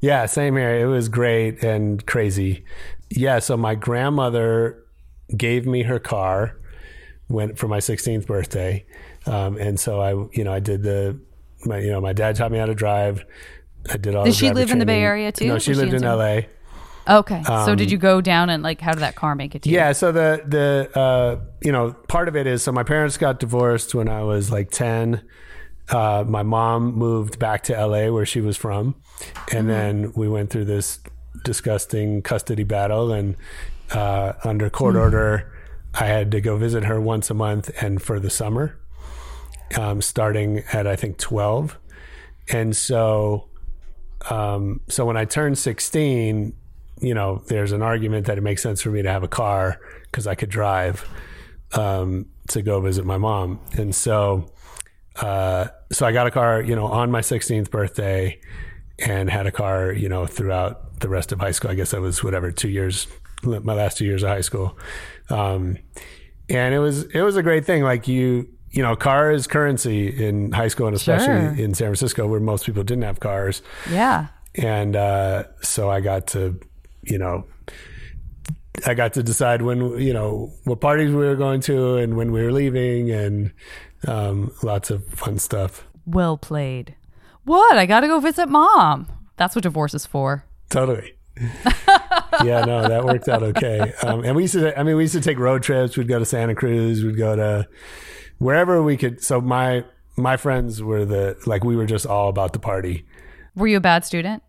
yeah, same here. It was great and crazy. Yeah, so my grandmother gave me her car when for my 16th birthday, um, and so I, you know, I did the, my, you know, my dad taught me how to drive. I did all. Did she live training. in the Bay Area too? No, she lived she in L.A. Okay, um, so did um, you go down and like how did that car make it to yeah, you? Yeah, so the the uh, you know part of it is so my parents got divorced when I was like ten. Uh, my mom moved back to LA where she was from, and mm-hmm. then we went through this disgusting custody battle. And uh, under court mm-hmm. order, I had to go visit her once a month and for the summer, um, starting at I think twelve. And so, um, so when I turned sixteen, you know, there's an argument that it makes sense for me to have a car because I could drive um, to go visit my mom. And so uh, so I got a car, you know, on my 16th birthday and had a car, you know, throughout the rest of high school. I guess that was whatever, two years, my last two years of high school. Um, and it was, it was a great thing. Like you, you know, car is currency in high school and especially sure. in San Francisco where most people didn't have cars. Yeah. And, uh, so I got to, you know, I got to decide when, you know, what parties we were going to and when we were leaving and, um, lots of fun stuff. Well played. What? I got to go visit mom. That's what divorce is for. Totally. yeah, no, that worked out okay. Um, and we used to, I mean, we used to take road trips. We'd go to Santa Cruz. We'd go to wherever we could. So my my friends were the like we were just all about the party. Were you a bad student,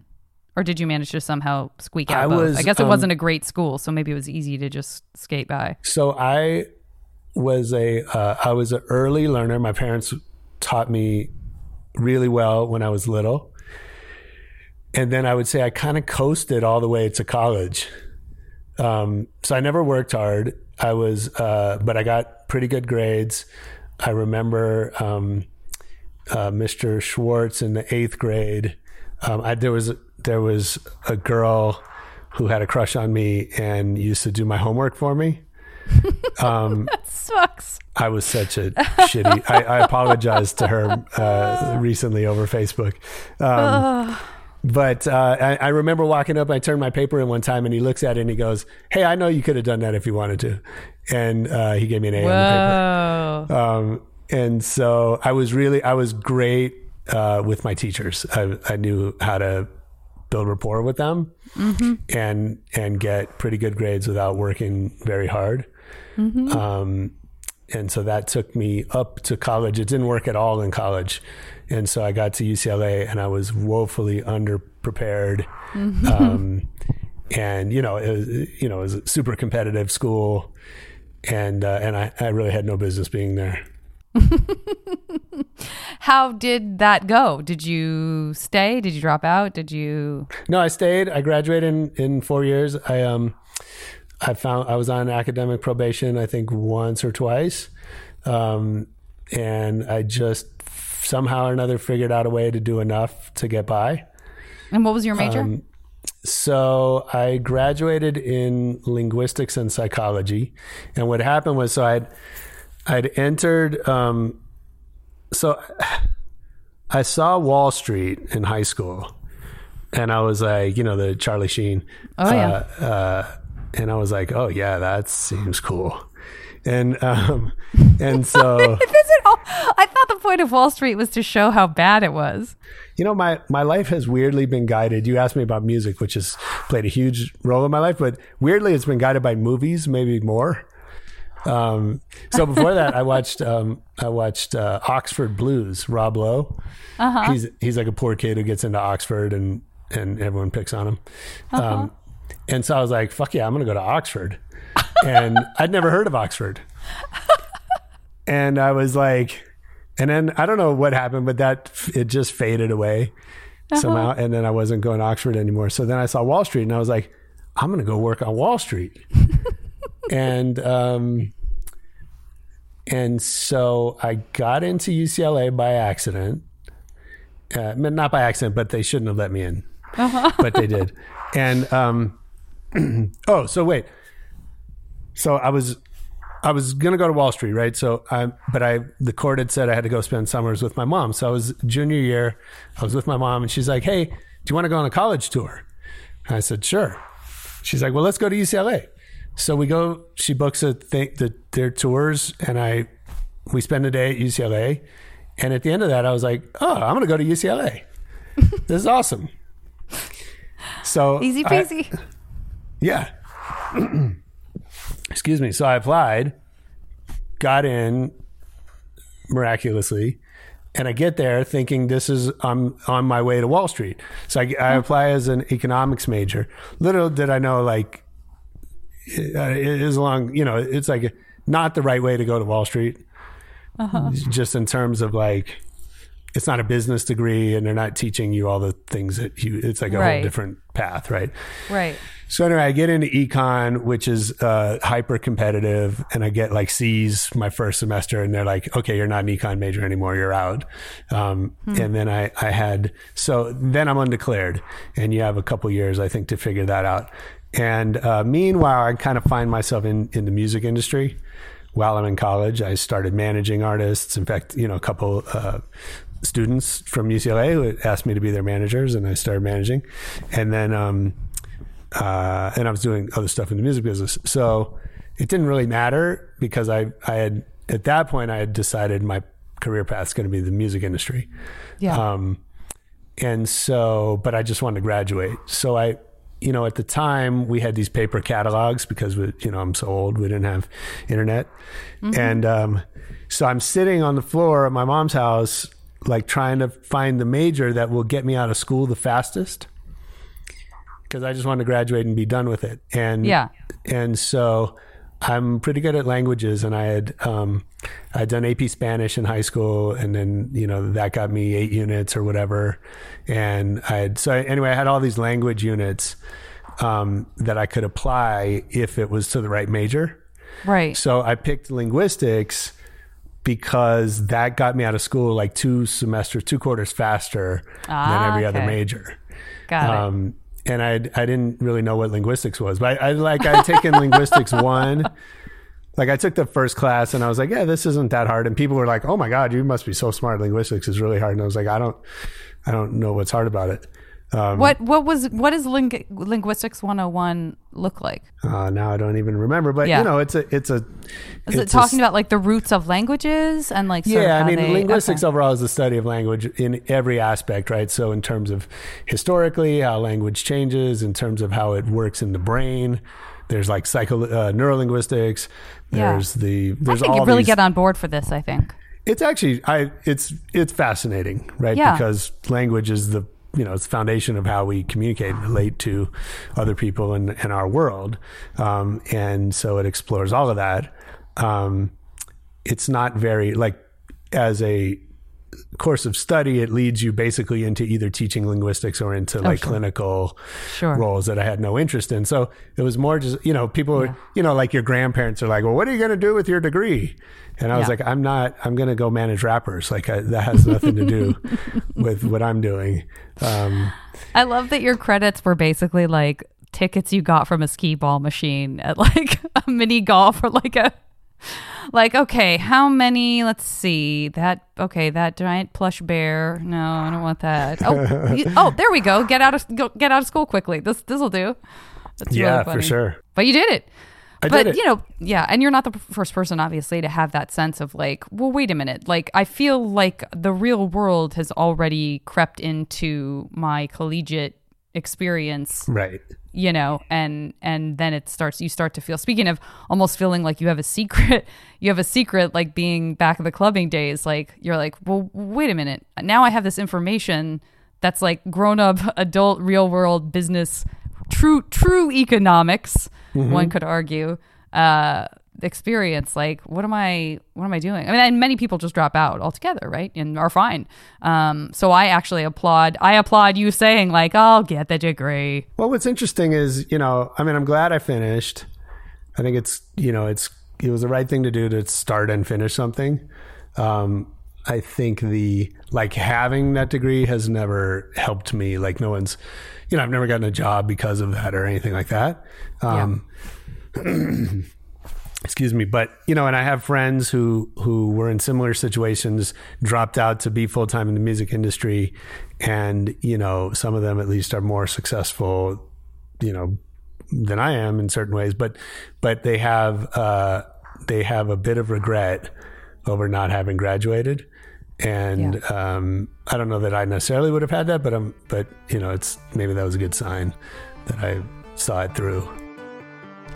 or did you manage to somehow squeak out? I both? was. I guess it um, wasn't a great school, so maybe it was easy to just skate by. So I was a uh, I was an early learner. My parents taught me really well when I was little, and then I would say I kind of coasted all the way to college. Um, so I never worked hard. I was, uh, but I got pretty good grades. I remember um, uh, Mr. Schwartz in the eighth grade. Um, I, there was there was a girl who had a crush on me and used to do my homework for me. Um, that sucks. I was such a shitty. I, I apologized to her uh, recently over Facebook. Um, but uh, I, I, remember walking up. I turned my paper in one time, and he looks at it and he goes, "Hey, I know you could have done that if you wanted to." And uh, he gave me an A Whoa. on the paper. Um, and so I was really I was great uh, with my teachers. I, I knew how to build rapport with them and and get pretty good grades without working very hard. Um, and so that took me up to college. It didn't work at all in college, and so I got to UCLA, and I was woefully underprepared. Um, and you know, it was, you know, it was a super competitive school, and uh, and I, I really had no business being there. How did that go? Did you stay? Did you drop out? Did you? No, I stayed. I graduated in, in four years. I um, I found I was on academic probation. I think once or twice, um, and I just somehow or another figured out a way to do enough to get by. And what was your major? Um, So I graduated in linguistics and psychology, and what happened was so I'd I'd entered. Um, so I saw Wall Street in high school, and I was like, you know, the Charlie Sheen. Oh, yeah. Uh, uh, and I was like, oh yeah, that seems cool. And um, and so all? I thought the point of Wall Street was to show how bad it was. you know my my life has weirdly been guided. You asked me about music, which has played a huge role in my life, but weirdly it's been guided by movies, maybe more. Um, so before that, I watched um, I watched uh, Oxford Blues. Rob Lowe. He's he's like a poor kid who gets into Oxford, and and everyone picks on him. Um, and so I was like, "Fuck yeah, I'm gonna go to Oxford." and I'd never heard of Oxford. and I was like, and then I don't know what happened, but that it just faded away somehow. And then I wasn't going to Oxford anymore. So then I saw Wall Street, and I was like, I'm gonna go work on Wall Street. And um, and so I got into UCLA by accident. Uh, not by accident, but they shouldn't have let me in, but they did. And um, oh, so wait. So I was I was gonna go to Wall Street, right? So I, but I, the court had said I had to go spend summers with my mom. So I was junior year, I was with my mom, and she's like, "Hey, do you want to go on a college tour?" And I said, "Sure." She's like, "Well, let's go to UCLA." So we go. She books a thing, the, their tours, and I, we spend a day at UCLA. And at the end of that, I was like, "Oh, I'm gonna go to UCLA. this is awesome." So Easy I- peasy. yeah. Excuse me. So I applied, got in miraculously, and I get there thinking this is I'm on my way to Wall Street. So I, I mm-hmm. apply as an economics major. Little did I know, like, it, uh, along, you know, it's like not the right way to go to Wall Street. Just in terms of like, it's not a business degree, and they're not teaching you all the things that you. It's like a Right. whole different path, right? right. So anyway, I get into econ, which is uh, hyper competitive, and I get like C's my first semester, and they're like, "Okay, you're not an econ major anymore. You're out." Um, And then I, I had so then I'm undeclared, and you have a couple years, I think, to figure that out. And uh, meanwhile, I kind of find myself in in the music industry. While I'm in college, I started managing artists. In fact, you know, a couple uh, students from UCLA who asked me to be their managers, and I started managing. And then um, uh, and I was doing other stuff in the music business. So it didn't really matter because I, I had, at that point, I had decided my career path is going to be the music industry. Yeah. Um, and so, but I just wanted to graduate. So I, you know, at the time we had these paper catalogs because we, you know, I'm so old, we didn't have internet. And, um, so I'm sitting on the floor at my mom's house, like trying to find the major that will get me out of school the fastest because I just wanted to graduate and be done with it. And Yeah. and so I'm pretty good at languages, and I had um, I'd done AP Spanish in high school, and then you know that got me eight units or whatever, and I had so anyway I had all these language units um, that I could apply if it was to the right major. Right. So I picked linguistics because that got me out of school like two semesters, two quarters faster than Ah, every other major. Got it. And I I didn't really know what linguistics was, but I, I like I'd taken linguistics one. Like I took the first class and I was like, yeah, this isn't that hard. And people were like, oh my god, you must be so smart. Linguistics is really hard. And I was like, I don't, I don't know what's hard about it. Um, what what was what does ling- linguistics 101 look like? Uh, now I don't even remember, but Yeah. you know, it's a it's a. Is it it's a talking s- about like the roots of languages and like Yeah, I mean, they- linguistics okay. overall is the study of language in every aspect, right? So, in terms of historically how language changes, in terms of how it works in the brain, there's like psycho uh, neurolinguistics. Yeah. There's the I there's think all you really these, get on board for this. I think. It's actually I it's it's fascinating, right? Yeah. Because language is the you know it's the foundation of how we communicate and relate to other people in, in our world, um, and so it explores all of that. Um, it's not very like as a course of study, it leads you basically into either teaching linguistics or into like sure. clinical Sure. roles that I had no interest in. So it was more just, you know, people, were, you know, like your grandparents are like, well, what are you going to do with your degree? And I was Yeah. like, I'm not, I'm going to go manage rappers. Like I, that has nothing to do with what I'm doing. Um, I love that your credits were basically like tickets you got from a skee ball machine at like a mini golf or like a like okay how many let's see that okay that giant plush bear. No i don't want that. Oh you- oh there we go. Get out of go, get out of school quickly. This this will do. That's really yeah, for sure. but you did it. I but did it. you know yeah and you're not the first person obviously to have that sense of like well wait a minute. Like i feel like the real world has already crept into my collegiate experience Right. You know and and then it starts you start to feel speaking of almost feeling like you have a secret you have a secret like being back in the clubbing days like you're like well wait a minute. Now i have this information that's like grown up adult real world business true true economics one could argue uh experience like what am i what am i doing i mean and many people just drop out altogether right and are fine um so i actually applaud i applaud you saying like i'll get the degree Well, what's interesting is, you know, I mean, I'm glad I finished. I think it's, you know, it's, it was the right thing to do to start and finish something. Um, I think the, like having that degree has never helped me. Like no one's, you know, I've never gotten a job because of that or anything like that. Um, excuse me but you know and i have friends who who were in similar situations dropped out to be full-time in the music industry and you know some of them at least are more successful you know than i am in certain ways but but they have uh they have a bit of regret over not having graduated. And um i don't know that i necessarily would have had that but um but you know it's maybe that was a good sign that i saw it through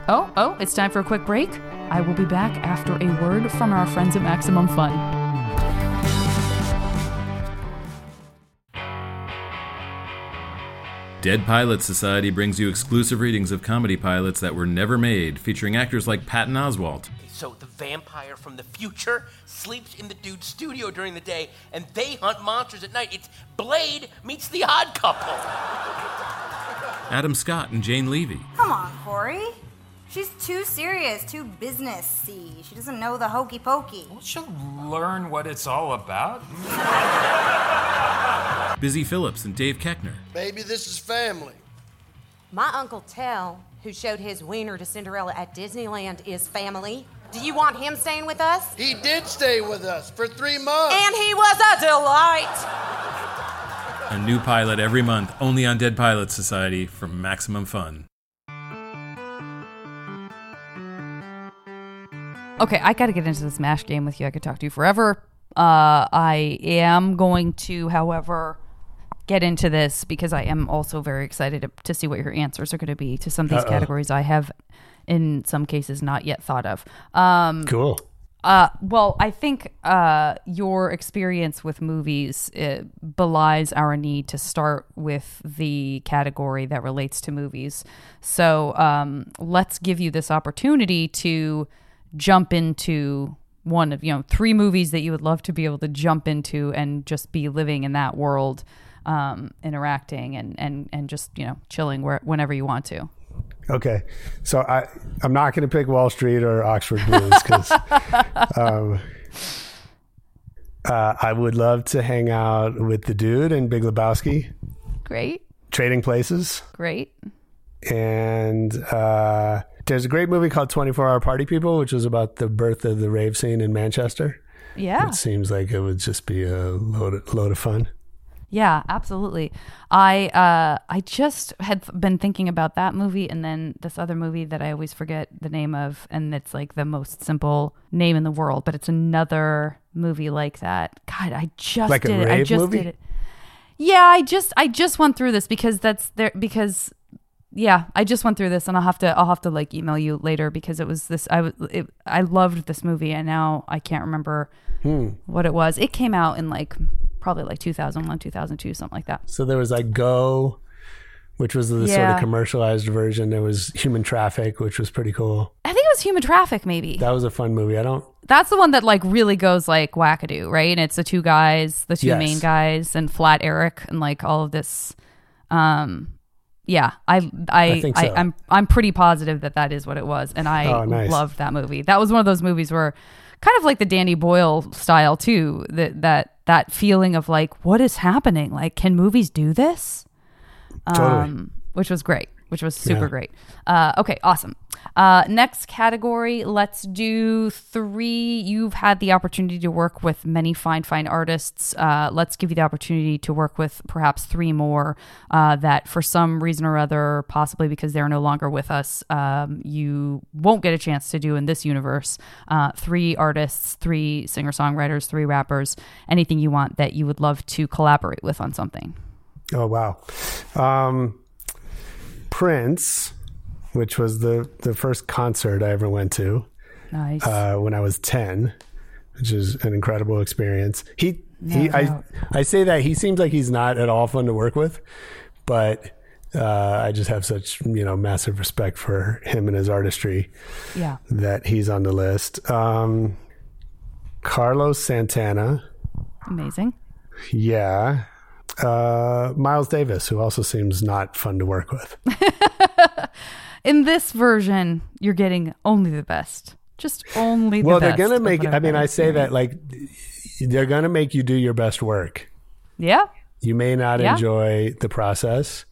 Oh, oh, it's time for a quick break. I will be back after a word from our friends at Maximum Fun. Dead Pilot Society brings you exclusive readings of comedy pilots that were never made, featuring actors like Patton Oswalt, So the vampire from the future sleeps in the dude's studio during the day, and they hunt monsters at night. It's Blade meets the Odd Couple. Adam Scott, and Jane Levy. Come on, Corey. She's too serious, too businessy. She doesn't know the hokey pokey. She'll learn what it's all about. Busy Phillips and Dave Koechner. Baby, this is family. My Uncle Tell, who showed his wiener to Cinderella at Disneyland, is family. Do you want him staying with us? He did stay with us for three months. And he was a delight. A new pilot every month, only on Dead Pilot Society for Maximum Fun. Okay, I got to get into this MASH game with you. I could talk to you forever. Uh, I am going to, however, get into this because I am also very excited to, to see what your answers are going to be to some of these categories I have, in some cases, not yet thought of. Um, cool Uh, well, I think uh, your experience with movies uh, belies our need to start with the category that relates to movies. So um, let's give you this opportunity to jump into one of you know three movies that you would love to be able to jump into and just be living in that world, um, interacting and and and just you know chilling where, whenever you want to. Okay, so I I'm not going to pick Wall Street or Oxford Blues because um, uh, I would love to hang out with the dude in Big Lebowski, Great, Trading Places, great. And uh, there's a great movie called 24 Hour Party People, which was about the birth of the rave scene in Manchester. Yeah, It seems like it would just be a load of, load of fun. Yeah, absolutely. I uh, I just had been thinking about that movie and then this other movie that I always forget the name of, and it's like the most simple name in the world, but it's another movie like that. God, I just Like a did it. I just movie? did it. Yeah, I just I just went through this because that's there because yeah, I just went through this and I'll have to I'll have to like email you later because it was this I was it, I loved this movie and now I can't remember Hmm. what it was. It came out in like probably like 2001, 2002, something like that. So there was like Go, which was the sort of commercialized version. There was Human Traffic, which was pretty cool. I think it was Human Traffic maybe. That was a fun movie. I don't. That's the one that like really goes like wackadoo, right? And it's the two guys, the two Yes. main guys, and Flat Eric, and like all of this. Um, yeah, I I, I think so. I am I'm pretty positive that that is what it was, and I Oh, nice. loved that movie. That was one of those movies where, kind of like the Danny Boyle style too. That that that feeling of like, what is happening? Like, can movies do this? Totally. Um, which was great, which was super Yeah. great. Uh, okay, awesome. Uh, next category, let's do three. You've had the opportunity to work with many fine, fine artists. Uh, let's give you the opportunity to work with perhaps three more uh, that, for some reason or other, possibly because they're no longer with us, um, you won't get a chance to do in this universe. Uh, three artists, three singer songwriters, three rappers, anything you want that you would love to collaborate with on something. Oh wow, um, Prince, which was the the first concert I ever went to Nice. uh, when I was ten, which is an incredible experience. He he I. I say that he seems like he's not at all fun to work with, but. Uh, I just have such you know massive respect for him and his artistry yeah. that he's on the list. Um, Carlos Santana, Amazing. yeah. Uh, Miles Davis, who also seems not fun to work with. In this version, you're getting only the best. Just only the well, they're gonna make. I mean, I say that like they're gonna make you do your best work. Yeah. You may not Yeah. enjoy the process,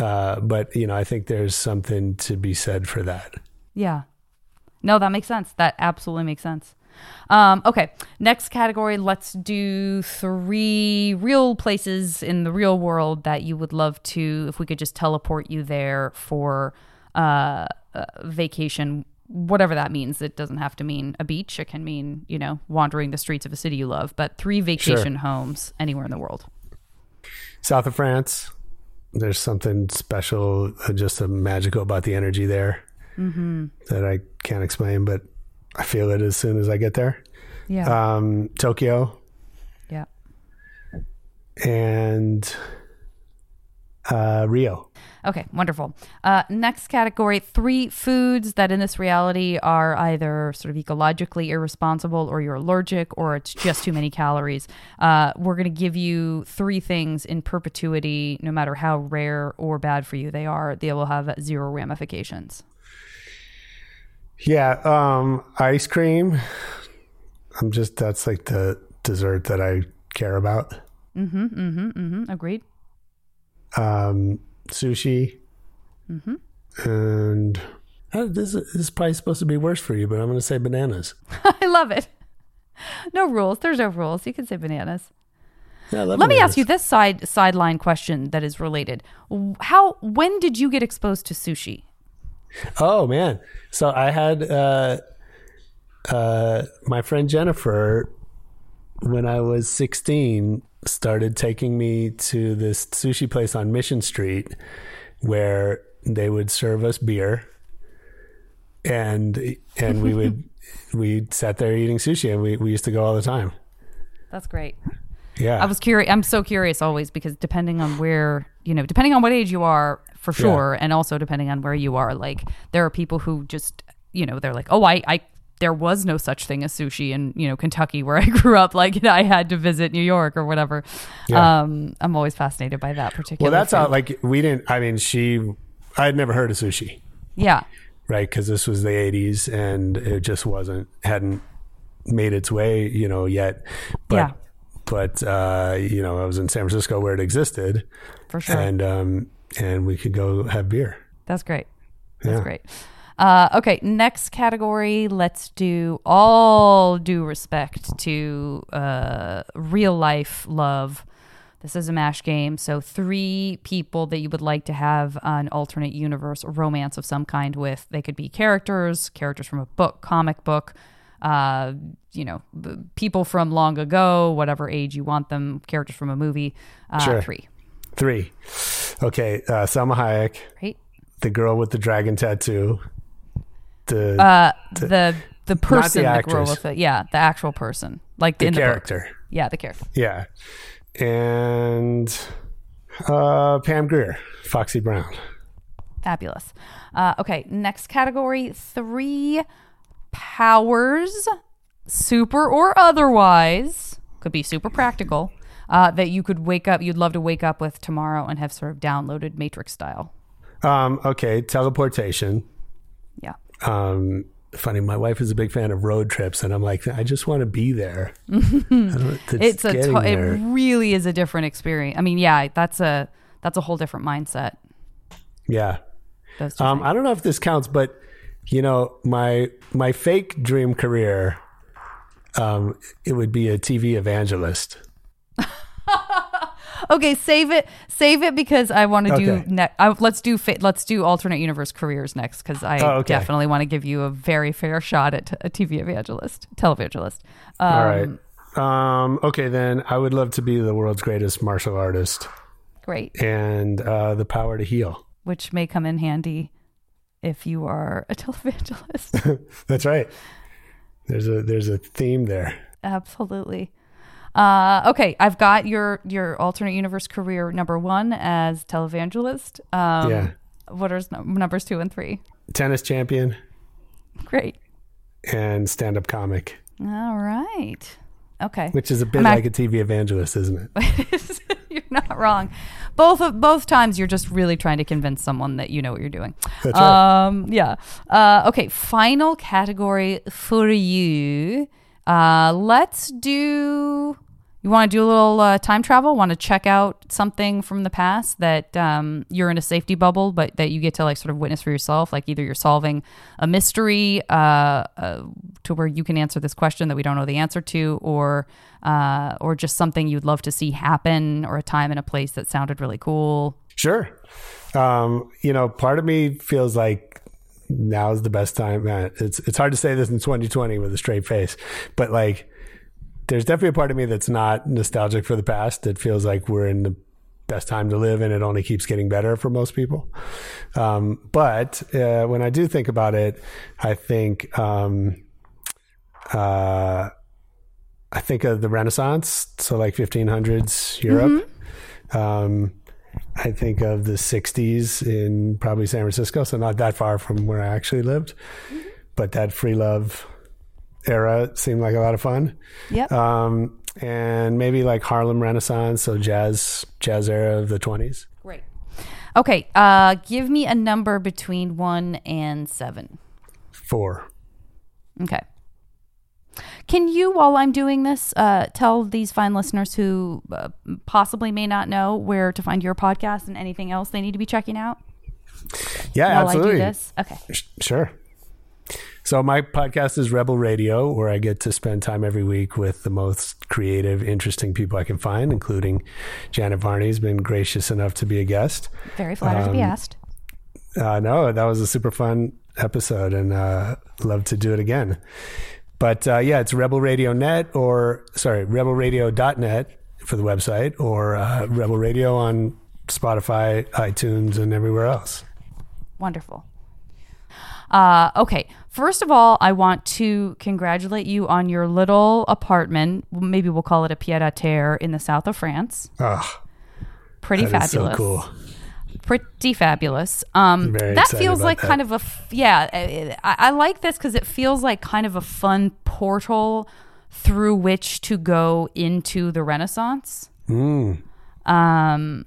uh, but you know, I think there's something to be said for that. Yeah. No, that makes sense. That absolutely makes sense. Um, okay, next category. Let's do three real places in the real world that you would love to, if we could just teleport you there for uh, uh, vacation, whatever that means. It doesn't have to mean a beach. It can mean, you know, wandering the streets of a city you love, but three vacation homes anywhere in the world. South of France, there's something special, uh, just a magical about the energy there Mm-hmm. that I can't explain, but I feel it as soon as I get there. Yeah. Um, Tokyo yeah. and uh, Rio. Okay, wonderful. Uh, next category three foods that in this reality are either sort of ecologically irresponsible or you're allergic or it's just too many calories. Uh, we're going to give you three things in perpetuity, no matter how rare or bad for you they are. They will have zero ramifications. Yeah, um, ice cream. I'm just that's like the dessert that I care about. Mm-hmm, mm-hmm, mm-hmm. Agreed. Um, sushi. Mm-hmm. And uh, this, this is probably supposed to be worse for you, but I'm going to say bananas. I love it. No rules. There's no rules. You can say bananas. Yeah, I love Let me ask you this side sideline question that is related. How when did you get exposed to sushi? Oh man! So I had uh, uh, my friend Jennifer when I was 16 started taking me to this sushi place on Mission Street where they would serve us beer and and we would we sat there eating sushi and we, we used to go all the time. That's great. Yeah. I was curious. I'm so curious always because depending on where, you know, depending on what age you are, for Yeah. sure, and also depending on where you are, like there are people who just, you know, they're like, oh, I, I, there was no such thing as sushi in, you know, Kentucky where I grew up. Like I had to visit New York or whatever. Yeah. Um, I'm always fascinated by that particular. well, that's how food. like we didn't I mean she I had never heard of sushi. yeah, right? Because this was the '80s, and it just wasn't hadn't made its way, you know, yet. But Yeah. But uh, you know, I was in San Francisco where it existed, for sure. and um, and we could go have beer. That's great. That's Yeah. great. Uh, okay, next category. Let's do all due respect to uh, real life love This is a mash game. So, three people that you would like to have an alternate universe romance of some kind with. They could be characters, characters from a book, comic book, uh, you know, b- people from long ago, whatever age you want them, characters from a movie. Uh, Sure. Three. Three. Okay, uh, Salma Hayek, Right? the girl with the dragon tattoo, the Uh, the the person, the, girl actress. with it. Yeah, the actual person. Like the in the book. character. Yeah, the character. Yeah, and uh, Pam Grier, Foxy Brown. Fabulous. Uh, okay, next category three powers, super or otherwise, could be super practical, uh, that you could wake up, you'd love to wake up with tomorrow and have sort of downloaded Matrix style. Um, okay, teleportation. Yeah. Um, funny, my wife is a big fan of road trips, and I'm like, I just want to be there. It's a to- it really is a different experience. I mean, yeah, that's a that's a whole different mindset. Yeah. Um, I don't know if this counts, but you know, my my fake dream career, um, it would be a TV evangelist. Okay, save it, save it because I want to Okay. do. Ne- I, let's do fa- let's do alternate universe careers next because I Oh, okay. definitely want to give you a very fair shot at a TV evangelist, televangelist. Um, All right. Um, okay, then I would love to be the world's greatest martial artist great. and uh, the power to heal. Which may come in handy if you are a televangelist. That's right. There's a there's a theme there. Absolutely. Uh, okay, I've got your your alternate universe career number one as televangelist. Um, Yeah. What are num- numbers two and three? Tennis champion Great. and stand up comic, All right. Okay. which is a bit I'm like a TV evangelist, isn't it? you're not wrong. Both of both times, you're just really trying to convince someone that you know what you're doing. That's right. Um, yeah. Uh, okay. Final category for you. Uh, let's do. You want to do a little uh, time travel? Want to check out something from the past that um, you're in a safety bubble, but that you get to like sort of witness for yourself? Like either you're solving a mystery uh, uh, to where you can answer this question that we don't know the answer to, or uh, or just something you'd love to see happen, or a time and a place that sounded really cool. Sure. Um, you know, part of me feels like now is the best time. Man, it's it's hard to say this in 2020 with a straight face, but like, there's definitely a part of me that's not nostalgic for the past. That feels like we're in the best time to live, and it only keeps getting better for most people. Um, but uh, when I do think about it, I think. Um, uh, I think of the Renaissance, so like 1500s Europe. Um, I think of the 60s in probably San Francisco, so not that far from where I actually lived. But that free love era seemed like a lot of fun. Yep. Um, and maybe like Harlem Renaissance, so jazz jazz era of the 20s. Great. Okay. Uh, give me a number between one and seven. Four. Okay. Can you, while I'm doing this, uh, tell these fine listeners who uh, possibly may not know where to find your podcast and anything else they need to be checking out? Yeah, while absolutely. I do this. Okay. Sure. So my podcast is Rebel Radio, where I get to spend time every week with the most creative, interesting people I can find, including Janet Varney's been gracious enough to be a guest. Very flattered to be Um, asked. Uh, no, that was a super fun episode, and uh, love to do it again. But uh, yeah, it's Rebel Radio Net or sorry, rebelradio.net for the website, or uh, Rebel Radio on Spotify, iTunes, and everywhere else. Wonderful. Uh, okay. First of all, I want to congratulate you on your little apartment. Maybe we'll call it a pied a terre in the south of France. Oh, Pretty fabulous. so cool. Pretty fabulous. Um, that feels like that. kind of a f- yeah. I, I like this because it feels like kind of a fun portal through which to go into the Renaissance. Mm. Um,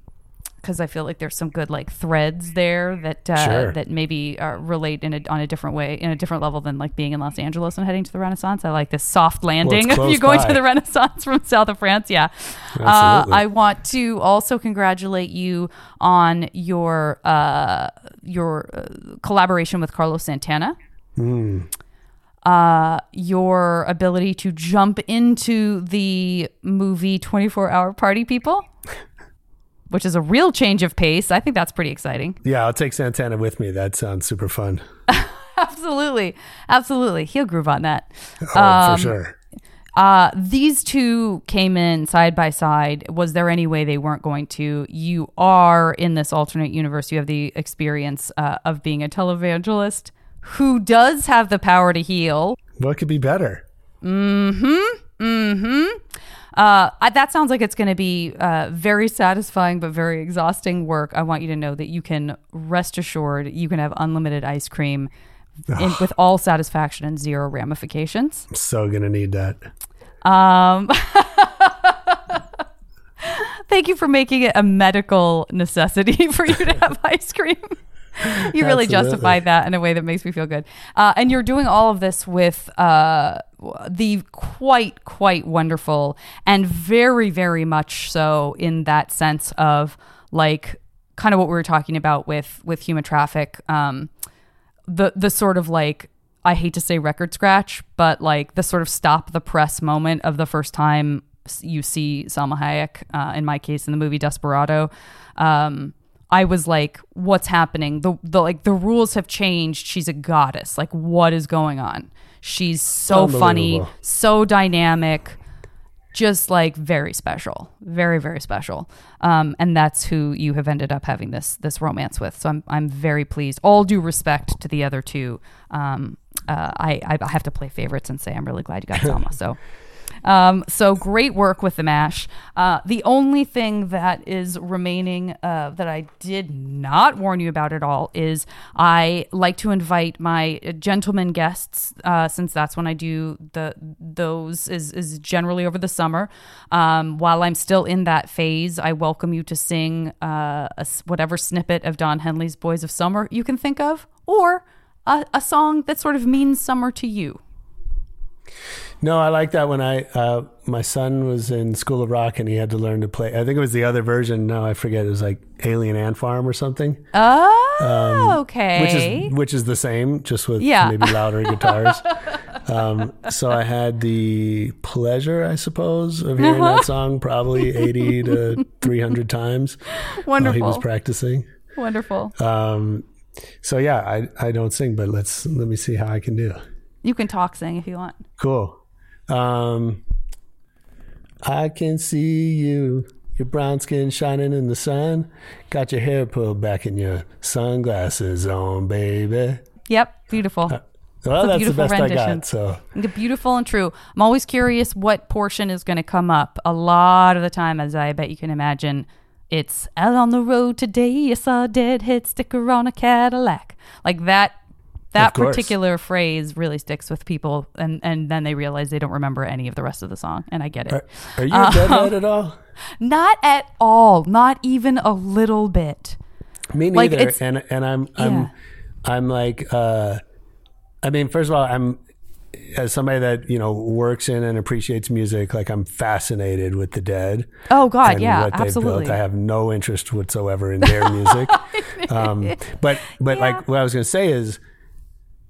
because I feel like there's some good like threads there that uh, Sure. that maybe uh, relate in a, on a different way, in a different level than like being in Los Angeles and heading to the Renaissance. I like this soft landing of close you going by. to the Renaissance from south of France. Yeah, uh, I want to also congratulate you on your uh, your uh, collaboration with Carlos Santana Mm. uh, your ability to jump into the movie 24 Hour Party People. Which is a real change of pace. I think that's pretty exciting. Yeah, I'll take Santana with me. That sounds super fun. absolutely, absolutely. He'll groove on that. Oh, Um, for sure. Uh, these two came in side by side. Was there any way they weren't going to? You are in this alternate universe. You have the experience uh, of being a televangelist who does have the power to heal. What could be better? Mm-hmm. Mm-hmm. Uh, I, that sounds like it's going to be uh, very satisfying but very exhausting work. I want you to know that you can rest assured you can have unlimited ice cream in, with all satisfaction and zero ramifications. I'm so gonna need that. Um, thank you for making it a medical necessity for you to have ice cream. you really Absolutely. justified that in a way that makes me feel good. Uh, and you're doing all of this with uh, the quite, quite wonderful and very, very much so in that sense of like kind of what we were talking about with with Human Traffic. Um, the the sort of like I hate to say record scratch, but like the sort of stop the press moment of the first time you see Salma Hayek. Uh, in my case, in the movie Desperado, um, I was like, "What's happening? The the like the rules have changed. She's a goddess. Like, what is going on? She's so funny, so dynamic." just like very special, very very special, um, and that's who you have ended up having this this romance with. So I'm I'm very pleased. All due respect to the other two, um, uh, I I have to play favorites and say I'm really glad you got Salma. so. Um, so great work with the mash. Uh, the only thing that is remaining uh, that I did not warn you about at all is I like to invite my gentlemen guests, uh, since that's when I do the those is is generally over the summer. Um, while I'm still in that phase, I welcome you to sing uh, a whatever snippet of Don Henley's "Boys of Summer" you can think of, or a, a song that sort of means summer to you. No, I like that when I uh, my son was in School of Rock and he had to learn to play. I think it was the other version. No, I forget. It was like Alien Ant Farm or something. Oh, Um, okay. Which is which is the same, just with Yeah. maybe louder guitars. um, so I had the pleasure, I suppose, of hearing Uh-huh. that song probably eighty to three hundred times while he was practicing. Wonderful. Um, so yeah, I I don't sing, but let's let me see how I can do. You can talk sing if you want. Cool. Um, I can see you, your brown skin shining in the sun. Got your hair pulled back and your sunglasses on, baby. Yep, beautiful. Well, It's that's the beautiful best I rendition. got. So Beautiful and true. I'm always curious what portion is going to come up. A lot of the time, as I bet you can imagine, it's out on the road today. I saw a deadhead sticker on a Cadillac. Like that. That particular phrase really sticks with people, and, and then they realize they don't remember any of the rest of the song, and I get it. Are, are you a deadhead at all? Not at all. Not even a little bit. Me Like, neither. it's- and and I'm I'm Yeah. I'm like uh, I mean, first of all, I'm as somebody that you know works in and appreciates music. Like I'm fascinated with the Dead. Oh, God, yeah, absolutely. I have no interest whatsoever in their music. um, but but like what I was going to say is,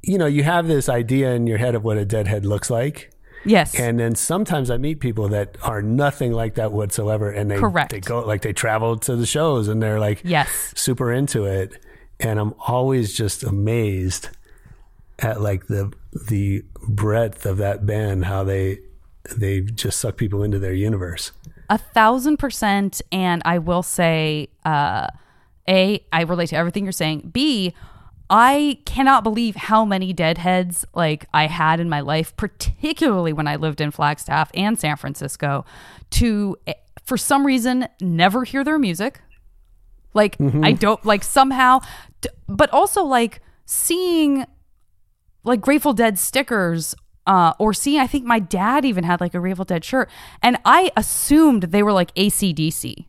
you know, you have this idea in your head of what a Deadhead looks like. Yes. And then sometimes I meet people that are nothing like that whatsoever, and they Correct. they go like they travel to the shows and they're like Yes. super into it, and I'm always just amazed at like the the breadth of that band, how they they just suck people into their universe. A thousand percent. And I will say, uh, A, I relate to everything you're saying. B, I cannot believe how many deadheads like I had in my life, particularly when I lived in Flagstaff and San Francisco, to eh, for some reason never hear their music. Like Mhm. I don't like somehow, but also like seeing like Grateful Dead stickers uh, or seeing, I think my dad even had like a Grateful Dead shirt. And I assumed they were like ACDC.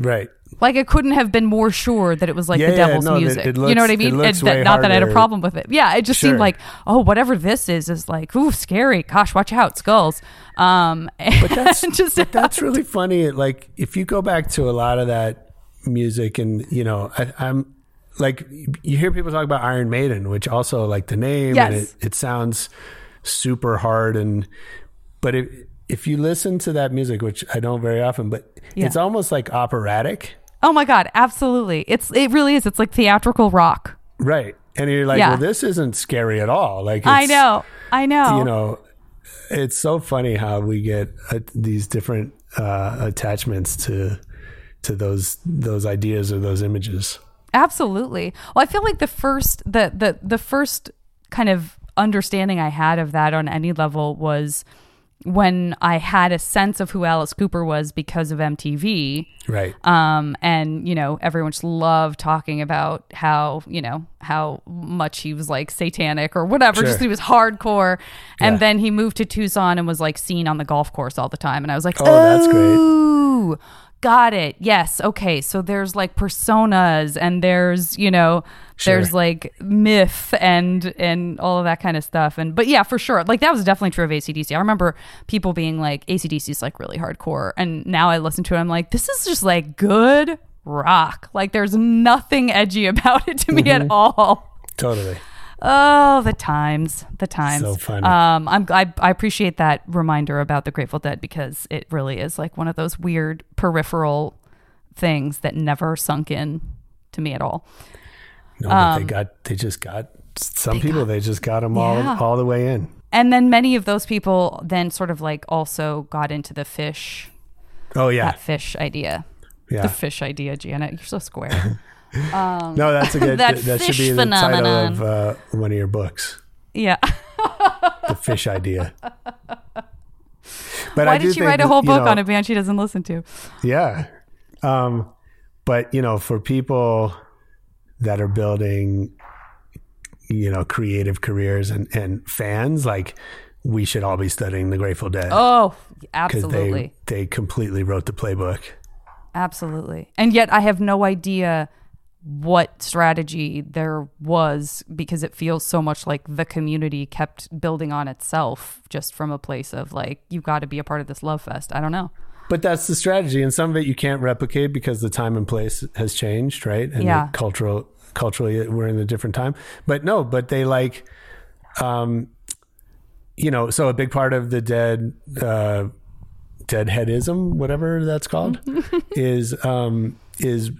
Right. Like I couldn't have been more sure that it was like Yeah, the yeah, devil's no, music. it you know what I looks- it mean? looks And that- way not that I had a problem with it. Yeah, it just Sure. seemed like, oh, whatever this is is like, ooh, scary. Gosh, watch out, skulls. Um, But that's just but that's really funny. Like if you go back to a lot of that music, and you know, I, I'm like you hear people talk about Iron Maiden, which also like the name and Yes. it, it sounds super hard and but if if you listen to that music, which I don't very often, but Yeah. it's almost like operatic. Oh my god, absolutely. It's it really is. It's like theatrical rock. Right. And you're like, Yeah. well, this isn't scary at all. Like, I know. I know. You know, it's so funny how we get uh, these different uh, attachments to to those those ideas or those images. Absolutely. Well, I feel like the first the the the first kind of understanding I had of that on any level was when I had a sense of who Alice Cooper was because of MTV. Right. Um, and you know, everyone just loved talking about how you know how much he was like satanic or whatever. Sure. Just he was hardcore. And then he moved to Tucson and was like seen on the golf course all the time. And I was like, Oh, that's great. Got it. Yes. Okay. So there's like personas and there's, you know, there's like myth and and all of that kind of stuff. And but yeah, for sure. Like that was definitely true of ACDC. I remember people being like, ACDC is like really hardcore. And now I listen to it, I'm like, this is just like good rock. Like there's nothing edgy about it to me at Mhm. all. Totally. Oh, the times, the times. So funny. Um, I'm I, I appreciate that reminder about the Grateful Dead because it really is like one of those weird peripheral things that never sunk in to me at all. No, but they Um, got they just got some people. they just got them all Yeah. all the way in. And then many of those people then sort of like also got into the Phish. Oh yeah. that fish idea. Yeah. the fish idea, Janet. You're so square. um, No, that's a good. that, that, should be the phenomenon. title of uh, one of your books. yeah. The fish idea. But Why I did she write a that, whole you book know, on a band she doesn't listen to? Yeah. Um, but you know, for people that are building, you know, creative careers and, and fans, like we should all be studying the Grateful Dead. Oh, absolutely. They, they completely wrote the playbook. Absolutely. And yet I have no idea what strategy there was because it feels so much like the community kept building on itself just from a place of like, you've got to be a part of this love fest. I don't know. But that's the strategy, and some of it you can't replicate because the time and place has changed, right? And Yeah. the cultural culturally we're in a different time. But no, but they like, um, you know, so a big part of the dead, uh, deadheadism, whatever that's called, is um, is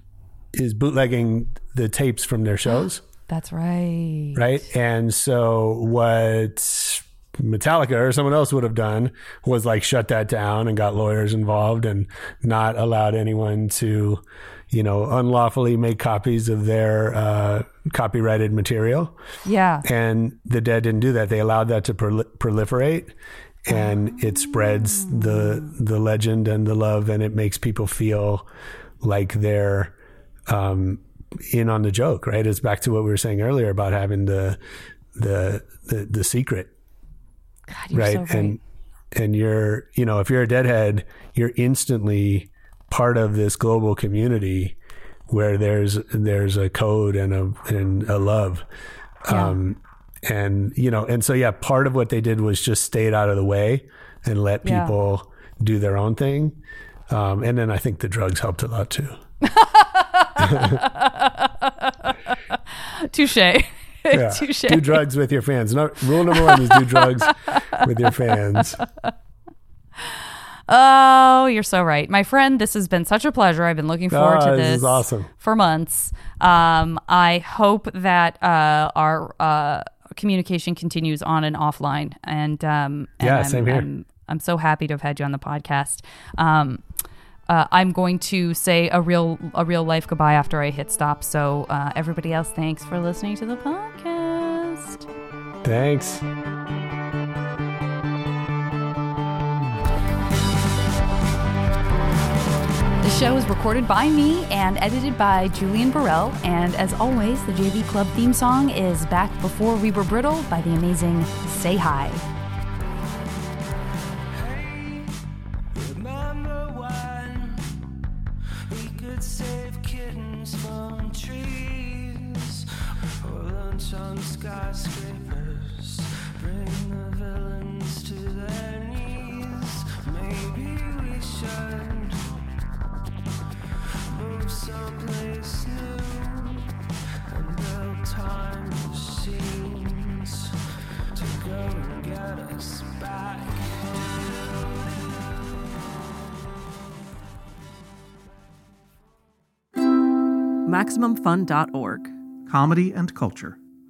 is bootlegging the tapes from their shows That's right. right? And so what Metallica or someone else would have done was like shut that down and got lawyers involved and not allowed anyone to, you know, unlawfully make copies of their uh, copyrighted material. Yeah. And the dead didn't do that. They allowed that to prol- proliferate. And it spreads the the legend and the love, and it makes people feel like they're um, in on the joke, right? It's back to what we were saying earlier about having the the the, the secret, you're right? so right. And and you're you know if you're a deadhead, you're instantly part of this global community where there's there's a code and a and a love. Um, and you know, and so yeah, part of what they did was just stayed out of the way and let Yeah. people do their own thing. Um, and then I think the drugs helped a lot too. Touche. Yeah. Touche. Do drugs with your fans. No, rule number one is do drugs with your fans. Oh, you're so right. My friend, this has been such a pleasure. I've been looking forward Ah, to this this, is awesome. for months. Um, I hope that uh, our uh, communication continues on and offline. And, um, and Yeah, I'm, same here. I'm, I'm so happy to have had you on the podcast. Um, uh, I'm going to say a real a real life goodbye after I hit stop. So uh, everybody else, thanks for listening to the podcast. Thanks. The show is recorded by me and edited by Julian Burrell. And as always, the JV Club theme song is Back Before We Were Brittle by the amazing Say Hi. Skyscrapers, bring the villains to their knees? Maybe we should move someplace new and build time machines to go and get us back. MaximumFun.org. Comedy and culture.